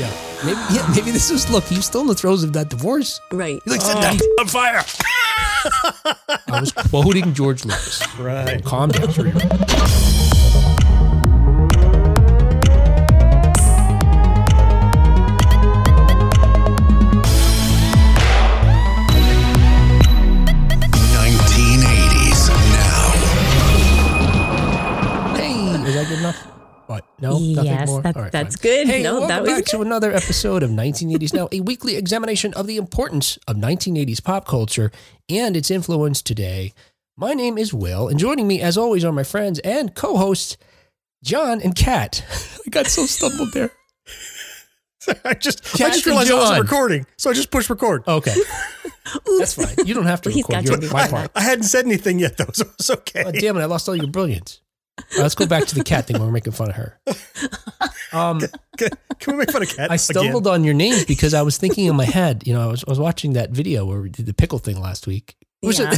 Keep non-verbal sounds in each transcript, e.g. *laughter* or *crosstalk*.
Yeah. Maybe, yeah, maybe this was, look, he's still in the throes of that divorce. Right. He's like, set oh. that on fire. I was quoting George Lucas. Right. Calm down. *laughs* nothing Yes, more. that- All right, that's fine. good. Hey, No, welcome that was back to another episode of 1980s Now, a weekly examination of the importance of 1980s pop culture and its influence today. My name is Will, and joining me, as always, are my friends and co-hosts John and Kat. *laughs* I got so stumbled there. *laughs* I just I just and realized I wasn't recording, so I just pushed record. Okay, *laughs* that's fine. You don't have to He's record got your, my part. I hadn't said anything yet though, so it's okay. Oh, damn it! I lost all your brilliance. All right, let's go back to the cat thing when we're making fun of her. *laughs* Um, Can, can we make fun of cat? I stumbled on your names because I was thinking in my head, you know, I was, I was watching that video where we did the pickle thing last week. Which Yeah. *laughs*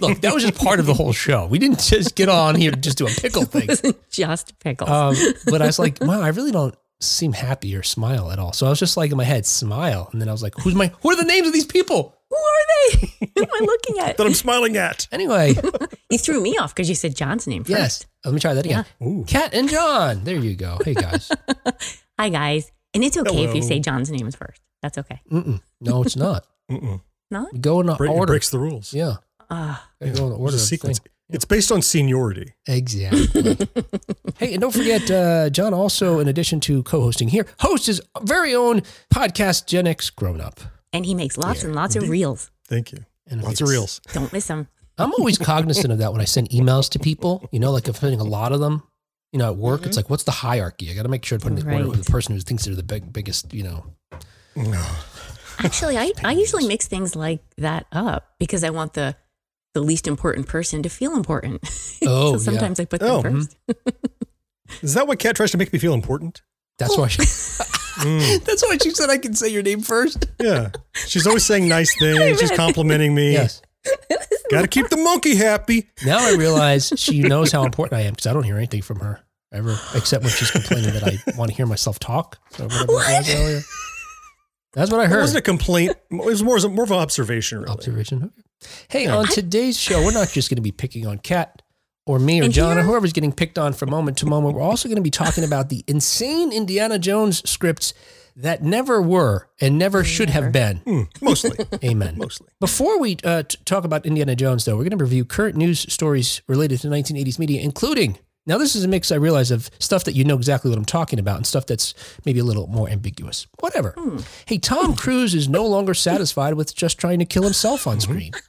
look, that was just part of the whole show. We didn't just get on here to just do a pickle thing. *laughs* Just pickles. Um, but I was like, wow, I really don't seem happy or smile at all. So I was just like in my head, smile. And then I was like, who's my, who are the names of these people? Who are they? *laughs* Who am I looking at? that I'm smiling at. *laughs* Anyway, *laughs* You threw me off because you said John's name first. yes. Let me try that again. Ooh. Cat and John. There you go. Hey guys. Hi, guys. And it's okay if you say John's name is first. That's okay. Mm-mm. No, it's not. Mm-mm. Not? We go in Break, it order. breaks the rules. Yeah. Ah, Gotta go in the order. There's a sequence. thing. It's based on seniority. Exactly. hey, and don't forget, uh, John also, in addition to co-hosting here, hosts his very own podcast, Gen X Grown Up. And he makes lots Yeah, and lots of reels. Thank you. And Lots of reels. *laughs* Don't miss them. I'm always *laughs* cognizant of that when I send emails to people. You know, like if I'm sending a lot of them. You know, at work, it's mm-hmm. like, what's the hierarchy? I got to make sure to put in the order Right. the person who thinks they're the big, biggest. You know, *sighs* Actually, I, I usually mix things like that up because I want the the least important person to feel important. *laughs* Oh, so sometimes I put them Oh, hmm. first. Is that what Cat tries to make me feel important? that's why. She, Mm, *laughs* that's why she said I can say your name first. yeah. She's always saying nice *laughs* things. She's complimenting me. Yes. *laughs* Got to keep the monkey happy. Now I realize she knows how important I am because I don't hear anything from her ever, except when she's complaining that I want to hear myself talk. So whatever it earlier. That's what I heard. It wasn't a complaint. It was more, more of an observation, really. Observation. Hey, Yeah. on today's show, we're not just going to be picking on Kat or me or And John or whoever's getting picked on from moment to moment. We're also going to be talking about the insane Indiana Jones scripts that never were and never should have been. Hmm, mostly. *laughs* Amen. mostly. Before we uh, t- talk about Indiana Jones, though, we're going to review current news stories related to 1980s media, including. Now, this is a mix I realize of stuff that you know exactly what I'm talking about and stuff that's maybe a little more ambiguous. Whatever. Hey, Tom Cruise is no longer satisfied with just trying to kill himself on screen. *laughs*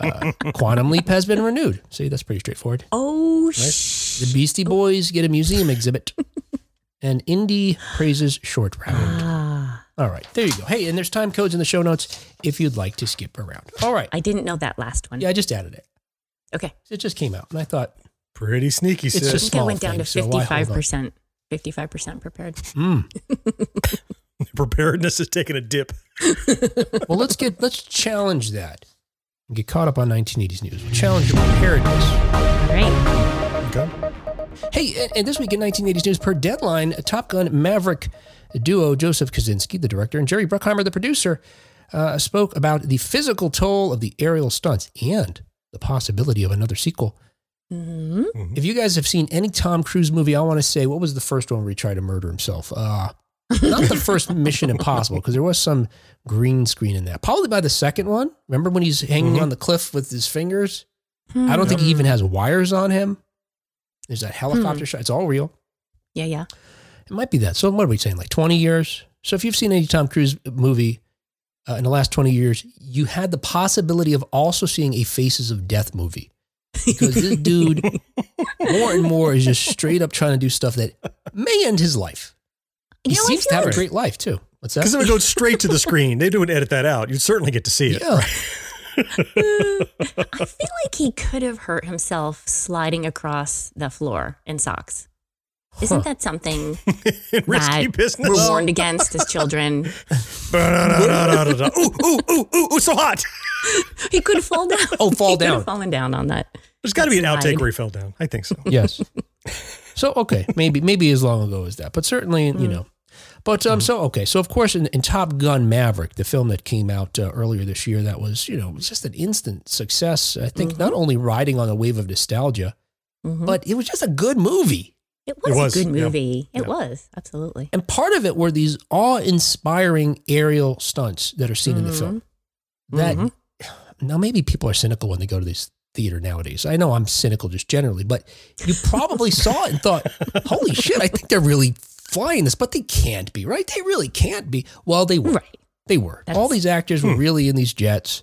Uh, Quantum Leap has been renewed. See, that's pretty straightforward. Oh, sh- The Beastie Boys get a museum exhibit, *laughs* and Indy praises Short Round. ah. All right, there you go. Hey, and there's time codes in the show notes if you'd like to skip around. All right. I didn't know that last one. Yeah, I just added it. Okay. It just came out, and I thought, Pretty sneaky, It's sis. I just- think I went down thing, to so why hold on? 55%. 55% prepared. hmm. *laughs* Preparedness is taking a dip. *laughs* Well, let's get let's challenge that. And get caught up on 1980s news. We'll challenge your preparedness. All right. Okay. Hey, and, and this week in 1980s news, per deadline, Top Gun Maverick duo Joseph Kosinski, the director, and Jerry Bruckheimer, the producer, uh, spoke about the physical toll of the aerial stunts and the possibility of another sequel. Hmm If you guys have seen any Tom Cruise movie, I want to say, what was the first one where he tried to murder himself? Uh, not the first *laughs* Mission Impossible, because there was some green screen in that. Probably by the second one. Remember when he's hanging Mhm. on the cliff with his fingers? I don't think he even has wires on him. There's that helicopter shot. It's all real. Yeah, yeah. It might be that. So what are we saying? Like 20 years? So if you've seen any Tom Cruise movie uh, in the last 20 years, you had the possibility of also seeing a Faces of Death movie. *laughs* Because this dude, more and more, is just straight up trying to do stuff that may end his life. He You know, seems to have a great life too. What's that? Because if it goes straight to the screen, they don't edit that out. You'd certainly get to see it. Yeah. I feel like he could have hurt himself sliding across the floor in socks. Isn't Huh. that something *laughs* Risky that business. we're warned against as children? Ooh, ooh, ooh, ooh, ooh, so hot. He could fall down. Oh, fall he could down. have fallen down on that. There's got to be an outtake where he fell down. I think so. *laughs* Yes. So okay, maybe maybe as long ago as that, but certainly you know. But um, so okay, so of course, in, in Top Gun Maverick, the film that came out uh, earlier this year, that was you know was just an instant success. I think not only riding on a wave of nostalgia, Mhm. but it was just a good movie. it was, was, a good yeah. movie. It Yeah. was absolutely. And part of it were these awe-inspiring aerial stunts that are seen in the film. That Mhm. *sighs* now maybe people are cynical when they go to this theater nowadays. I know I'm cynical just generally, but you probably *laughs* saw it and thought, "Holy shit! I think they're really flying this," but they can't be, right? They really can't be. Well, they were. Right. They were. That's- All these actors were Hmm. really in these jets.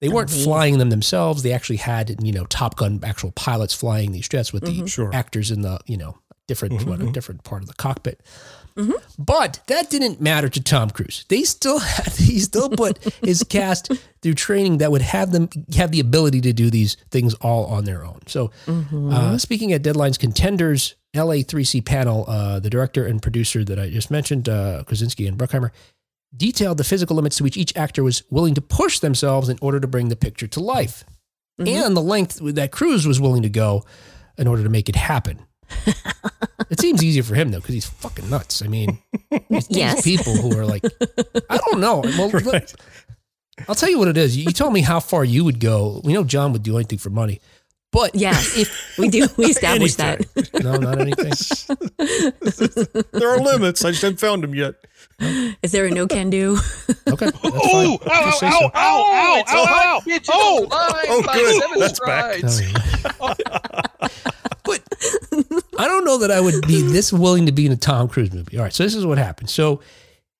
They weren't Amazing. flying them themselves. They actually had, you know, Top Gun actual pilots flying these jets with the Mhm. Sure. actors in the, you know, different Mhm, what, a mhm. different part of the cockpit. Mhm. But that didn't matter to Tom Cruise. They still *laughs* had he still put his *laughs* cast through training that would have them have the ability to do these things all on their own. So Mhm. uh, speaking at Deadline's contenders LA3C panel, uh, the director and producer that I just mentioned, uh, Kosinski and Bruckheimer, detailed the physical limits to which each actor was willing to push themselves in order to bring the picture to life, Mhm. and the length that Cruise was willing to go in order to make it happen. It seems easier for him though, because he's fucking nuts. I mean, these Yes. people who are like, I don't know. Well, *laughs* look, Right. I'll tell you what it is. You told me how far you would go. We know John would do anything for money, but Yes. if *laughs* we do. We *laughs* established that. no, not anything. There are limits. I just haven't found them yet. *laughs* Is there a no can do? *laughs* Okay, that's oh, fine. Ow, ow, Just ow, ow, ow, it's ow, a hot ow. pitch Oh, of the line oh, good. seven That's back. Oh, yeah. *laughs* but I don't know that I would be this willing to be in a Tom Cruise movie. All right, so this is what happened. So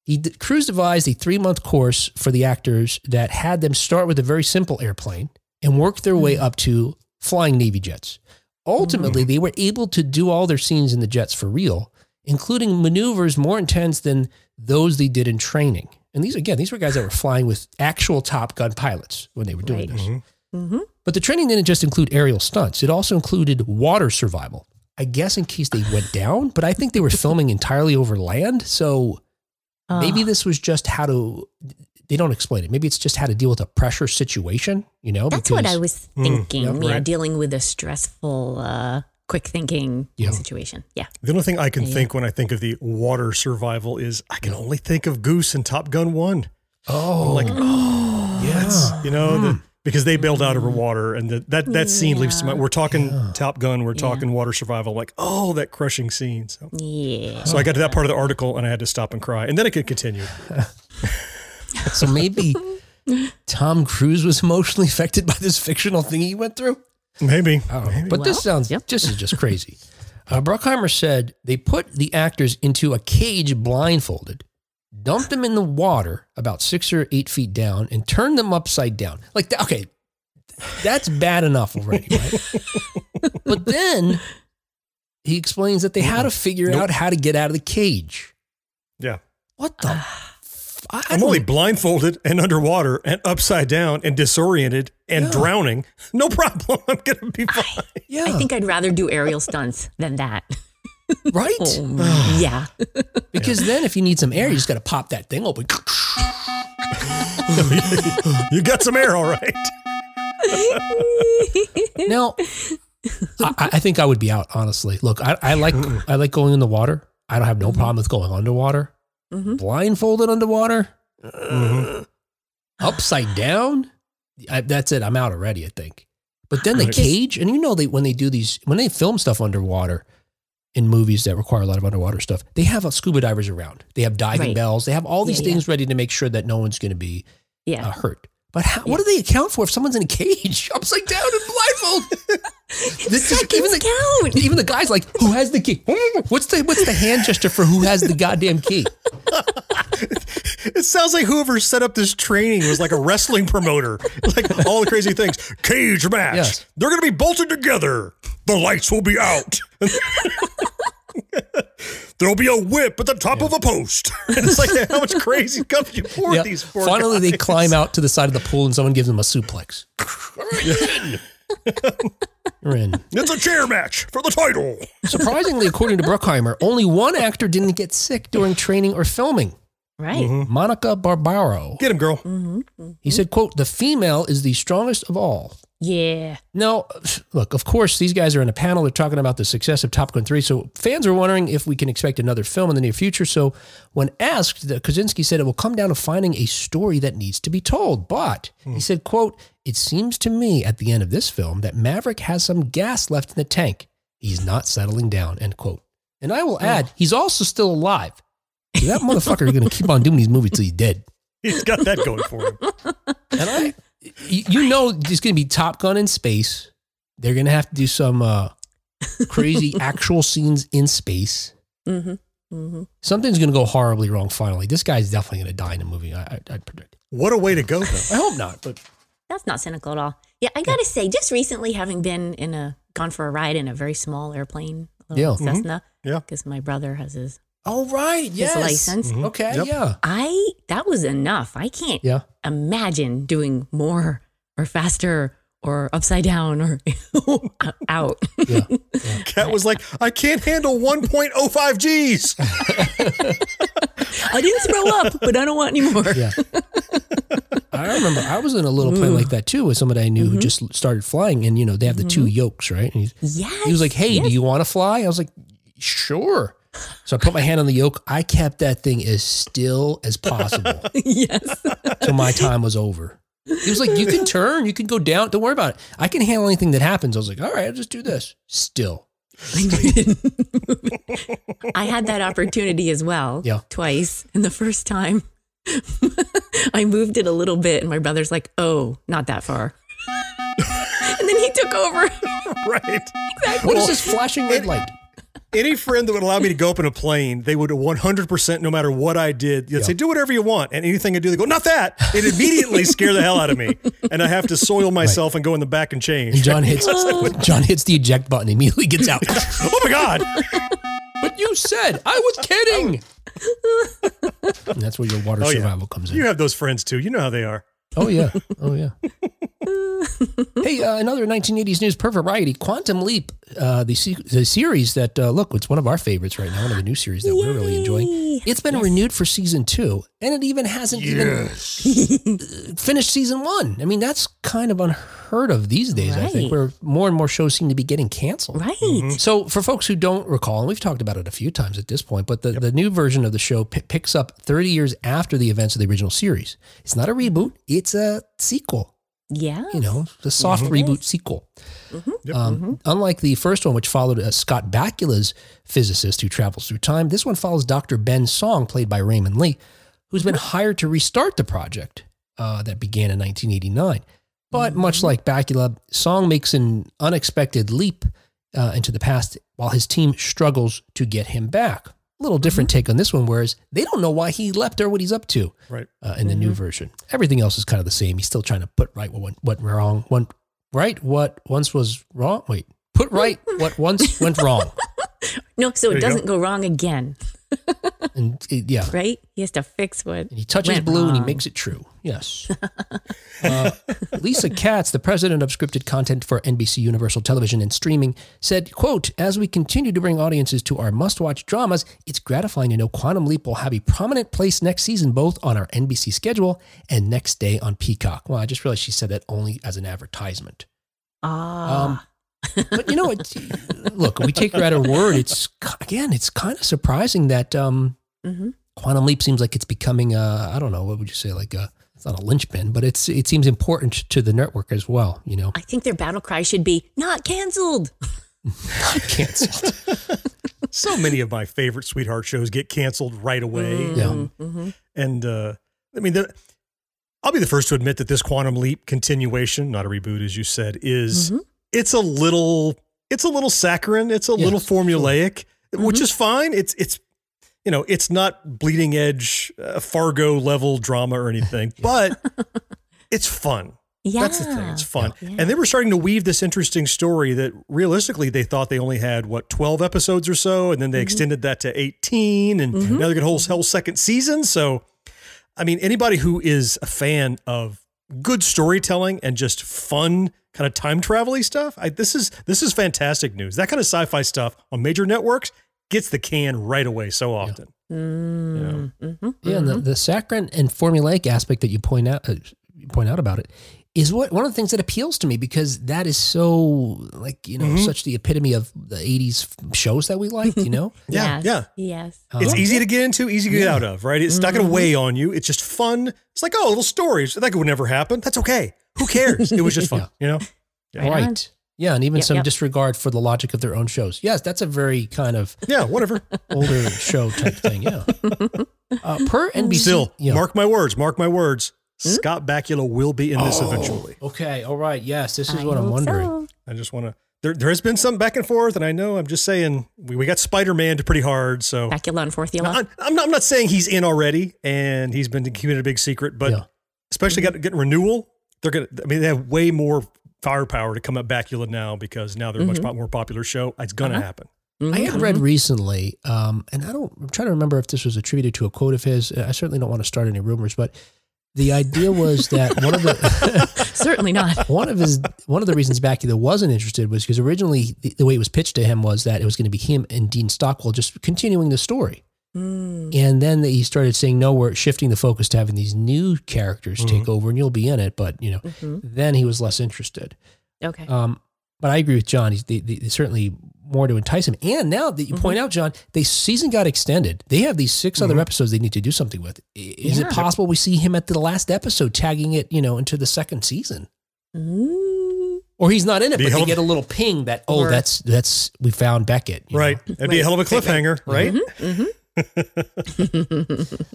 he Cruise devised a three month course for the actors that had them start with a very simple airplane and work their way up to flying Navy jets. Ultimately, hmm. they were able to do all their scenes in the jets for real, including maneuvers more intense than those they did in training. And these again, these were guys that were flying with actual Top Gun pilots when they were doing Right. this. hmm But the training didn't just include aerial stunts, it also included water survival. I guess in case they went *laughs* down, but I think they were filming entirely over land. So maybe Ah. this was just how to, they don't explain it. Maybe it's just how to deal with a pressure situation, you know? That's what I was Mm, thinking. yep, yeah, right. dealing with a stressful, uh, quick thinking Yeah. situation. Yeah. The only thing I can Yeah. think when I think of the water survival is I can only think of Goose and Top Gun 1. Oh, I'm like, oh, *gasps* *gasps* yes. You know, the, because they bailed out over Mm. water. And the, that, that scene leaves to my, we're talking Yeah. Top Gun, we're Yeah. talking water survival. like, oh, that crushing scene. So, Yeah. so I got to that part of the article and I had to stop and cry. And then it could continue. *laughs* so maybe *laughs* Tom Cruise was emotionally affected by this fictional thing he went through? Maybe. Oh, Maybe. but this Well, sounds yep. this is just crazy. *laughs* Uh, Bruckheimer said they put the actors into a cage blindfolded, dumped them in the water about six or eight feet down, and turned them upside down. Like, that, okay, that's bad enough already, right? *laughs* but then he explains that they had to figure Nope. out how to get out of the cage. Yeah. What the? F- I, I I'm don't- only blindfolded and underwater and upside down and disoriented and Yeah. drowning. No problem. *laughs* I'm going to be fine. yeah, I think I'd rather do aerial stunts than that. right. Oh, yeah. Because then, if you need some air, you just got to pop that thing open. *laughs* you got some air, all right. *laughs* Now, I, I think I would be out. Honestly, look, I, I like I like going in the water. I don't have no mm-hmm. problem with going underwater. Mhm. Blindfolded underwater, Mhm. upside down. I, that's it. I'm out already. I think. But then the cage, and you know they when they do these when they film stuff underwater in movies that require a lot of underwater stuff, they have uh, scuba divers around. They have diving Right. bells. They have all these Yeah, yeah. things ready to make sure that no one's going to be Yeah. uh, hurt. But how, what do they account for if someone's in a cage *laughs* upside down and blindfolded? *laughs* This is- even the, count. even the guy's like, "Who has the key? *laughs* What's the what's the hand gesture for who has the goddamn key?" It sounds like whoever set up this training was like a wrestling promoter. Like all the crazy things. Cage match. Yes. They're going to be bolted together. The lights will be out. *laughs* There'll be a whip at the top of a post. *laughs* it's like how much crazy *laughs* stuff you pour Yeah. these poor Finally, they climb out to the side of the pool and someone gives them a suplex. All right, you're in. You're in. It's a chair match for the title. Surprisingly, according to Bruckheimer, only one actor didn't get sick during training or filming. Right. Mhm. Monica Barbaro. Get him, girl. hmm He said, quote, the female is the strongest of all. Yeah. Now, look, of course, these guys are in a panel. They're talking about the success of Top Gun 3. So fans are wondering if we can expect another film in the near future. So when asked, the- Kosinski said it will come down to finding a story that needs to be told. But he said, quote, it seems to me at the end of this film that Maverick has some gas left in the tank. He's not settling down, end quote. And I will add, he's also still alive. So that motherfucker is going to keep on doing these movies till he's dead. *laughs* He's got that going for him. And I, y- you know, there's going to be Top Gun in space. They're going to have to do some uh, crazy *laughs* actual scenes in space. hmm hmm Something's going to go horribly wrong. Finally, this guy's definitely going to die in a movie. I, I, I predict. What a way to go, though. I hope not, but That's not cynical at all. Yeah, I gotta say, just recently having been in a gone for a ride in a very small airplane, a little Yeah. Cessna, Yeah. because my brother has his oh right, yes, license. Mhm. Okay, Yep. yeah, I that was enough. I can't yeah. imagine doing more or faster or upside down or *laughs* out. Yeah. *laughs* Cat was like, I can't handle 1.05 G's. I didn't throw up, but I don't want any more. Yeah. *laughs* I remember I was in a little plane like that too with somebody I knew who just started flying, and you know they have the two yokes, right? And he's, Yes. he was like, "Hey, yes. do you want to fly?" I was like, "Sure." So I put my hand on the yoke. I kept that thing as still as possible *laughs* yes. till my time was over. He was like, "You can turn, you can go down. Don't worry about it. I can handle anything that happens." I was like, "All right, I'll just do this." Still, *laughs* I had that opportunity as well. Yeah. Twice. And the first time *laughs* I moved it a little bit and my brother's like, oh, not that far. and then he took over. right. Exactly. what is this flashing red light? Any friend that would allow me to go up in a plane, they would 100%, no matter what I did, they'd say, do whatever you want. And anything I do, they go, not that. It immediately *laughs* scare the hell out of me. And I have to soil myself and go in the back and change. And John hits *laughs* John hits the eject button, immediately gets out. *laughs* oh my God. but you said I was kidding. And that's where your water Oh, yeah. survival comes in. You have those friends too. You know how they are. Oh yeah. Oh yeah. Hey, uh, another 1980s news per variety. Quantum Leap, uh, the se- the series that uh, look, it's one of our favorites right now. One of the new series that we're really enjoying. It's been renewed for season two, and it even hasn't even *laughs* finished season one. I mean, that's kind of unheard of these days. I think where more and more shows seem to be getting canceled. Right. So, for folks who don't recall, and we've talked about it a few times at this point, but the, the new version of the show p- picks up 30 years after the events of the original series. It's not a reboot, it's a sequel, Yeah. you know, the soft reboot sequel. Yep. Um, Unlike the first one, which followed uh, Scott Bakula's physicist who travels through time, this one follows Dr. Ben Song, played by Raymond Lee, who's been hired to restart the project uh, that began in 1989. But much like Bakula, Song makes an unexpected leap uh, into the past while his team struggles to get him back. A little different take on this one, whereas they don't know why he left or what he's up to Right. uh, in the new version. Everything else is kind of the same. He's still trying to put right what went, what wrong, one right what once was wrong. Wait, put right *laughs* what once went wrong. No, so There it doesn't go wrong again, *laughs* And it- yeah, right? He has to fix what. and he touches blue and he makes it true. Yes. *laughs* Uh, Lisa Katz, the president of scripted content for NBC Universal Television and Streaming, said, quote, as we continue to bring audiences to our must-watch dramas, it's gratifying to know Quantum Leap will have a prominent place next season, both on our NBC schedule and next day on Peacock. Well, I just realized she said that only as an advertisement. Ah. Um, but you know, it, look, we take her at her word. It's again, it's kind of surprising that um, hmm Quantum Leap seems like it's becoming. a I don't know, what would you say? Like a, it's not a linchpin, but it's it seems important to the network as well. You know, I think their battle cry should be not canceled. *laughs* Not canceled. *laughs* So many of my favorite sweetheart shows get canceled right away. Yeah. hmm And uh, I mean, the, I'll be the first to admit that this Quantum Leap continuation, not a reboot, as you said, is Mhm. It's a little it's a little saccharine. It's a Yeah, little formulaic, which Mhm. is fine. It's it's you know it's not bleeding edge uh, Fargo level drama or anything, *laughs* but it's fun. Yeah. That's the thing. It's fun. Yeah. And they were starting to weave this interesting story that realistically they thought they only had what 12 episodes or so and then they extended that to 18 and Mhm. now they're going to whole whole second season. So I mean anybody who is a fan of good storytelling and just fun kind of time travel stuff, I, this is this is fantastic news. That kind of sci-fi stuff on major networks gets the can right away so often. Mm, mhm, Yeah, and the, the saccharine and formulaic aspect that you point out uh, you point out about it is what one of the things that appeals to me because that is so like you know Mhm. such the epitome of the '80s shows that we liked. You know, *laughs* Yeah, yes, yeah. Yes. Uh, It's easy to get into, easy to get Yeah. out of, right? It's not going to weigh on you. It's just fun. It's like, oh, little stories. That would never happen. That's okay. Who cares? It was just *laughs* fun, you know? Right right? Yeah, and even Yep, some yep. disregard for the logic of their own shows. Yes, that's a very kind of Yeah, whatever. *laughs* older show type thing. Yeah. Uh, per NBC. Still, yeah. mark my words, mark my words. Hmm? Scott Bakula will be in this eventually. Okay. All right. Yes, this is I what I'm wondering. so. I just want to. There, there has been some back and forth, and I know I'm just saying we, we got Spider Man pretty hard. So Bacula and Forthula. I'm, I'm not. I'm not saying he's in already, and he's been keeping it a big secret. But Yeah. especially got getting renewal, they're gonna. I mean, they have way more firepower to come up Bakula now because now they're a much Mhm. more popular show. It's gonna Uh-huh. happen. Mhm, I had read mhm. recently, um, and I don't. I'm trying to remember if this was attributed to a quote of his. I certainly don't want to start any rumors, but the idea was that one of the *laughs* Certainly not. *laughs* one of his one of the reasons Bakula wasn't interested was because originally the, the way it was pitched to him was that it was going to be him and Dean Stockwell just continuing the story, Mm. and then he started saying, "No, we're shifting the focus to having these new characters Mhm. take over, and you'll be in it." But you know, Mhm. then he was less interested. Okay. Um, but I agree with John. He's the, the, certainly more to entice him. And now that you point out, John, the season got extended. They have these 6 other Mhm. episodes they need to do something with. Is Yeah. it possible we see him at the last episode, tagging it, you know, into the second season? Mm. Or he's not in it, Be but they of- get a little ping that oh, Or- that's that's we found Beckett. you know. Right. It'd be a hell of a cliffhanger, right?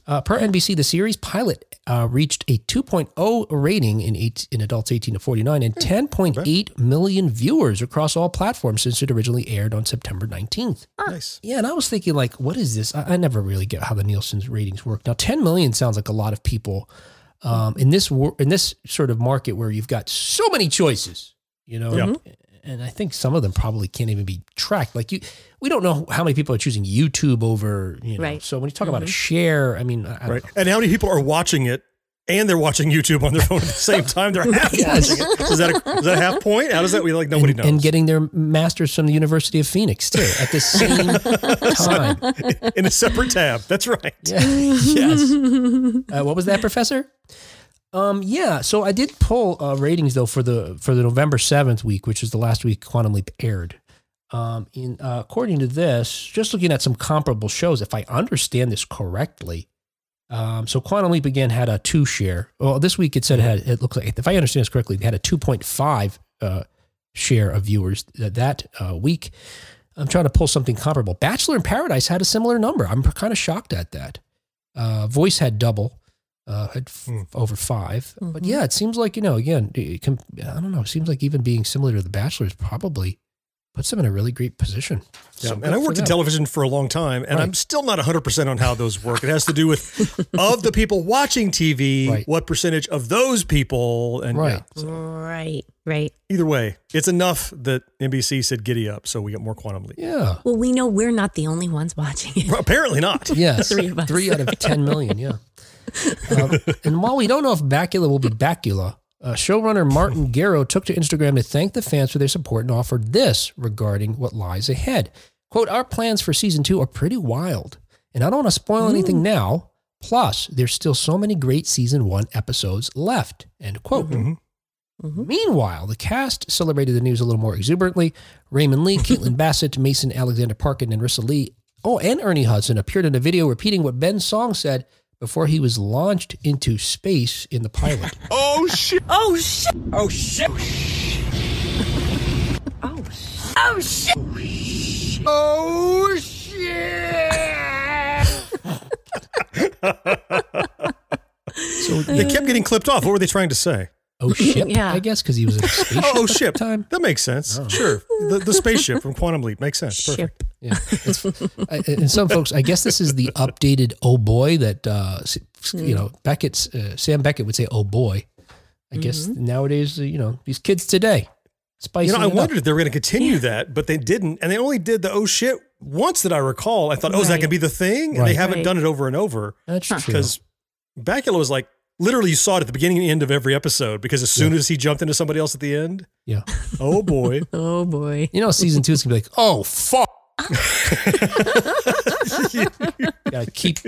Uh, per NBC, the series pilot uh, reached a 2.0 rating in eight, in adults 18 to 49 and 10.8 million viewers across all platforms since it originally aired on September 19th. Nice. Yeah, and I was thinking, like, what is this? I, I never really get how the Nielsen's ratings work. Now, 10 million sounds like a lot of people um, in this wor- in this sort of market where you've got so many choices, you know. Yeah. And I think some of them probably can't even be tracked. Like you, we don't know how many people are choosing YouTube over, you know. Right. So when you talk about a share, I mean, I, I don't Right. know. And how many people are watching it and they're watching YouTube on their phone at the same *laughs* time? They're half Yes. watching it. Is that a, is that a half point? How does that? We like nobody and, knows. and getting their masters from the University of Phoenix too at the same *laughs* time. in a separate tab. That's right. Yeah. *laughs* yes. Uh, what was that, Professor? Um, yeah. So I did pull uh, ratings though for the for the November seventh week, which is the last week Quantum Leap aired. Um, in uh, according to this, just looking at some comparable shows, if I understand this correctly, um, so Quantum Leap again had a two share. Well, this week it said it had it looks like if I understand this correctly, they had a two point five uh, share of viewers that that uh, week. I'm trying to pull something comparable. Bachelor in Paradise had a similar number. I'm kind of shocked at that. Uh, Voice had double, uh, had f- Hmm. over 5 But Mhm. yeah, it seems like you know again, it can, I don't know. It seems like even being similar to The Bachelor is probably puts them in a really great position. Yeah. So and I worked in television for a long time, and I'm still not 100% on how those work. It has to do with *laughs* of the people watching TV, Right. what percentage of those people, and Right. yeah. So Right. Right. either way, it's enough that NBC said giddy up, so we get more quantum leap. Yeah. Well, we know we're not the only ones watching it. Well, apparently not. Yes. *laughs* Three of us. Three out of 10 million. Yeah. Um, and while we don't know if Bacula will be Bacula, uh, showrunner Martin Gero took to Instagram to thank the fans for their support and offered this regarding what lies ahead. Quote, our plans for season two are pretty wild. And I don't want to spoil anything now. Plus, there's still so many great season one episodes left. End quote. Mhm. Meanwhile, the cast celebrated the news a little more exuberantly. Raymond Lee, *laughs* Caitlin Bassett, Mason Alexander Parkin, and Rissa Lee, oh, and Ernie Hudson appeared in a video repeating what Ben Song said before he was launched into space in the pilot. *laughs* Oh, oh shit! Oh shit! Oh shit! Oh shit! Oh shit! So, They kept getting clipped off. What were they trying to say? Oh *laughs* shit, Yeah. I guess, because he was in a spaceship. Oh, oh ship. Time. That makes sense. Sure. The, the spaceship from Quantum Leap makes sense. Perfect. Ship. Yeah. I, and some folks, I guess this is the updated oh boy that, uh, you know, Beckett's, uh, Sam Beckett would say oh boy. I guess nowadays, uh, you know, these kids today, spicy. You know, I wondered if they were going to continue that, but they didn't. And they only did the oh shit once that I recall. I thought, oh, is that going to be the thing? And they haven't Right. done it over and over That's true. because Bakula was like, literally, you saw it at the beginning and end of every episode because as soon as he jumped into somebody else at the end, Yeah. oh boy. *laughs* Oh boy. You know, season two is gonna be like, oh fuck. *laughs* Gotta keep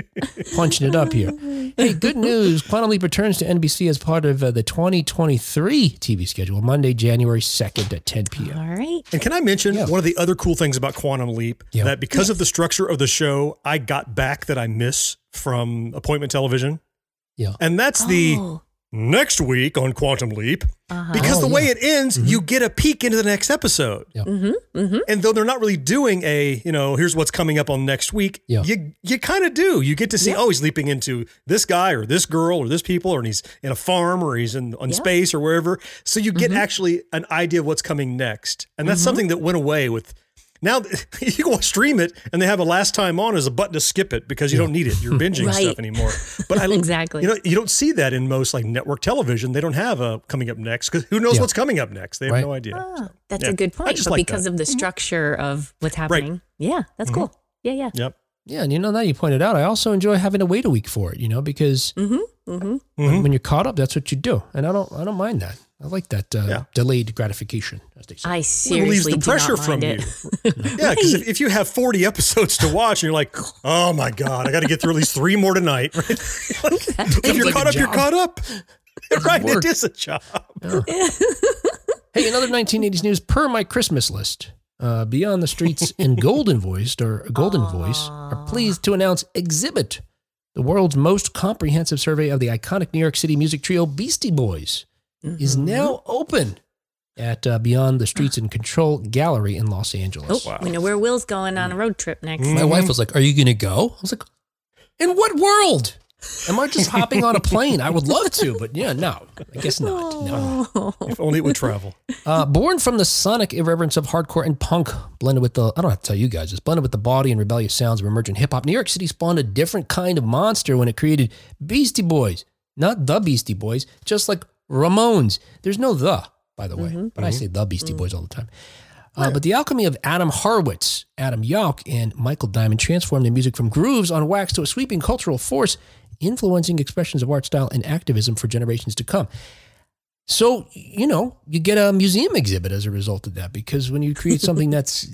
punching it up here. Hey, good news. Quantum Leap returns to NBC as part of uh, the 2023 TV schedule, Monday, January 2nd at 10 p.m. All right. And can I mention Yeah. one of the other cool things about Quantum Leap Yeah. that because of the structure of the show, I got back that I miss from appointment television. Yeah. And that's the Oh, next week on Quantum Leap. uh-huh. Because Oh, the way yeah. it ends, you get a peek into the next episode. Mm-hmm. Mm-hmm. And though they're not really doing a, you know, here's what's coming up on next week, Yeah. you you kind of do. You get to see, oh, he's leaping into this guy or this girl or this people, or he's in a farm or he's in on Yeah. space or wherever. So you get actually an idea of what's coming next. And that's something that went away with now *laughs* you go stream it and they have a last time on as a button to skip it because you don't need it. You're *laughs* binging Right. stuff anymore. But I *laughs* Exactly. You know, you don't see that in most like network television. They don't have a coming up next because who knows Yeah. what's coming up next? They have Right. no idea. Ah, So, that's yeah. a good point. But like because that. of the structure of what's happening, yeah, that's cool. Yeah, yeah. Yep. Yeah, and you know, now you pointed out, I also enjoy having to wait a week for it, you know, because Mm-hmm. Mm-hmm. when, when you're caught up, that's what you do. And I don't I don't mind that. I like that uh, Yeah. delayed gratification, as they say. I relieves seriously the do pressure not from mind it. you. *laughs* Yeah, because if, if you have 40 episodes to watch and you're like, oh my God, I got to get through at least three more tonight. *laughs* Right? if you're like caught up, you're caught up. *laughs* Right, work. it is a job. Hey, another 1980s news per my Christmas list. Uh, Beyond the Streets and Golden Voiced or Golden Voice are pleased to announce Exhibit, the world's most comprehensive survey of the iconic New York City music trio Beastie Boys, is Mm-hmm. now open at uh, Beyond the Streets and Control Gallery in Los Angeles. Oh, Angeles. we know where Will's going on a road trip next. My wife was like, Are you going to go? I was like, In what world? Am I just hopping on a plane? I would love to, but yeah, no, I guess not. No. Oh. If only it would travel. Uh, born from the sonic irreverence of hardcore and punk, blended with the, I don't have to tell you guys, this blended with the body and rebellious sounds of emergent hip hop, New York City spawned a different kind of monster when it created Beastie Boys. Not the Beastie Boys, just like Ramones. There's no the, by the way, but I say the Beastie Boys all the time. Uh, but the alchemy of Adam Horovitz, Adam Yauch, and Michael Diamond transformed the music from grooves on wax to a sweeping cultural force, influencing expressions of art style and activism for generations to come. So, you know, you get a museum exhibit as a result of that because when you create something *laughs* that's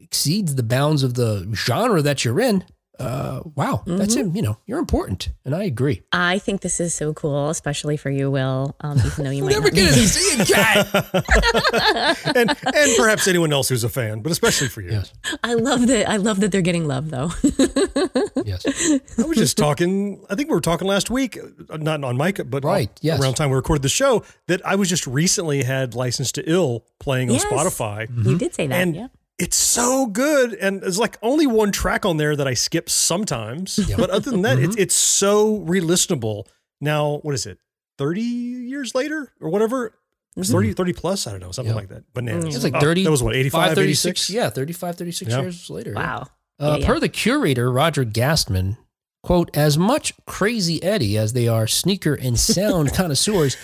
exceeds the bounds of the genre that you're in, uh, wow, that's it. You know, you're important, and I agree. I think this is so cool, especially for you, Will. Um, even though you *laughs* might Never get to see a cat. *laughs* And and perhaps anyone else who's a fan, but especially for you. yes, I love that. I love that they're getting love, though. *laughs* yes. I was just talking, I think we were talking last week, uh, not on mic, but Right, yes. around the time we recorded the show, that I was just recently had "Licensed to Ill playing Yes. on Spotify. You did say that. and yeah. It's so good and there's like only one track on there that i skip sometimes but other than that Mm-hmm. it's, it's so re-listenable now what is it 30 years later or whatever It's 30 30 plus i don't know something Yeah. like that bananas It's like Oh, 30. that was what 85 86 Yeah, 35, 36 Yeah. years later. Wow. Uh, Yeah, yeah. Per the curator, Roger Gastman, quote, as much crazy Eddie as they are sneaker and sound *laughs* connoisseurs,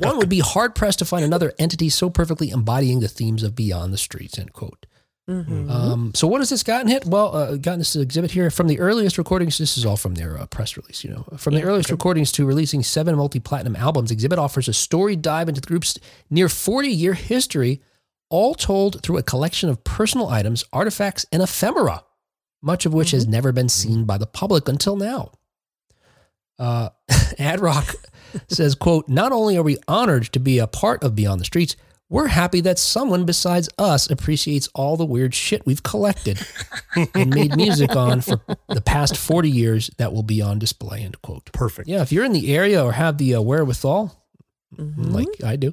one would be hard pressed to find another entity so perfectly embodying the themes of Beyond the Streets, end quote. Mhm. Um, so what has this gotten hit? Well, uh, gotten this exhibit here from the earliest recordings. This is all from their uh, press release, you know, from the earliest recordings to releasing seven multi-platinum albums. Exhibit offers a story dive into the group's near 40-year history, all told through a collection of personal items, artifacts, and ephemera, much of which has never been seen by the public until now. Uh, *laughs* Ad Rock *laughs* says, "quote Not only are we honored to be a part of Beyond the Streets." We're happy that someone besides us appreciates all the weird shit we've collected *laughs* and made music on for the past 40 years that will be on display, end quote. perfect Yeah, if you're in the area or have the uh, wherewithal, like I do,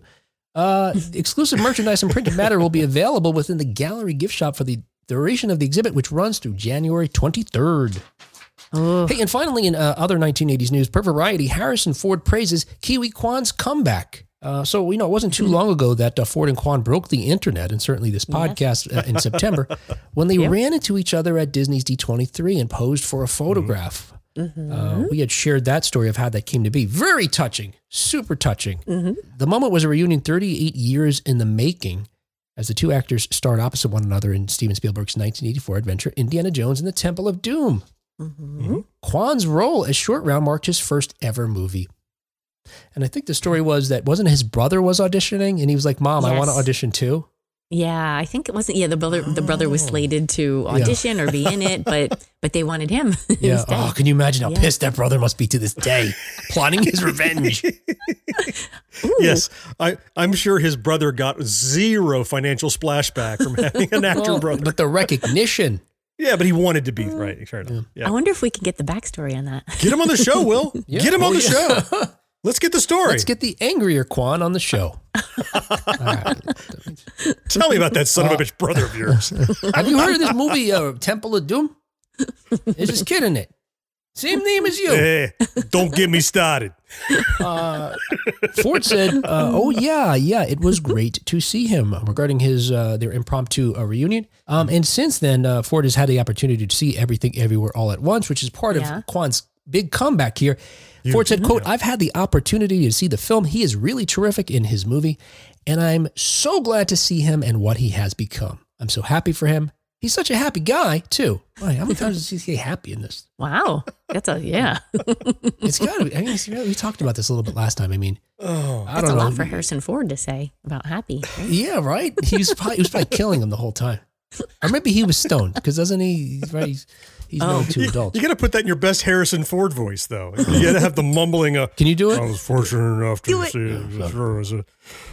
uh, *laughs* exclusive merchandise and printed matter will be available within the gallery gift shop for the duration of the exhibit, which runs through January 23rd. Oh, Hey, and finally, in uh, other 1980s news, per Variety, Harrison Ford praises Ke Huy Quan's comeback. Uh, so, you know, it wasn't too long ago that uh, Ford and Quan broke the internet, and certainly this podcast uh, in September, *laughs* when they Yep. ran into each other at Disney's D23 and posed for a photograph. Uh, we had shared that story of how that came to be. Very touching, super touching. The moment was a reunion 38 years in the making as the two actors starred opposite one another in Steven Spielberg's 1984 adventure, Indiana Jones and the Temple of Doom. mhm. Quan's role as Short Round marked his first ever movie. And I think the story was that wasn't his brother was auditioning and he was like, Mom, I want to audition too. Yeah, I think it wasn't. Yeah, the brother the brother was oh. slated to audition or be in it, but *laughs* but they wanted him *laughs* Yeah. instead. Oh, can you imagine how Yeah. pissed that brother must be to this day, *laughs* plotting his revenge? Yes, I, I'm sure his brother got zero financial splashback from having an actor Well, brother. but the recognition. Yeah, but he wanted to be right. Fair enough. I wonder if we can get the backstory on that. Get him on the show, Will. Yeah. Get him on Oh, the yeah. show. Let's get the story. Let's get the angrier Quan on the show. *laughs* All right. Tell me about that son of a bitch brother of yours. *laughs* Have you heard of this movie, uh, Temple of Doom? There's this kid in it. Same name as you. hey, don't get me started. Uh, Ford said, uh, "Oh yeah, yeah, it was great to see him regarding his uh, their impromptu uh, reunion." Um, and since then, uh, Ford has had the opportunity to see everything, everywhere, all at once, which is part Yeah. of Quan's big comeback here. Ford said, "Quote: I've had the opportunity to see the film. He is really terrific in his movie, and I'm so glad to see him and what he has become. I'm so happy for him. He's such a happy guy too. Boy, how many times does he say happy in this? *laughs* Wow, that's a yeah. *laughs* It's got to be. I mean, we talked about this a little bit last time. I mean, Oh, I That's don't a know. lot for Harrison Ford to say about happy. right? Yeah, right. He was probably, he was probably killing him the whole time, or maybe he was stoned because doesn't he? He's right. He's, he's Oh. married to you, adults. you got to put that in your best Harrison Ford voice, though. You got to have the mumbling. Uh, Can you do it? I was fortunate enough to Do it. see it. It was- it was a-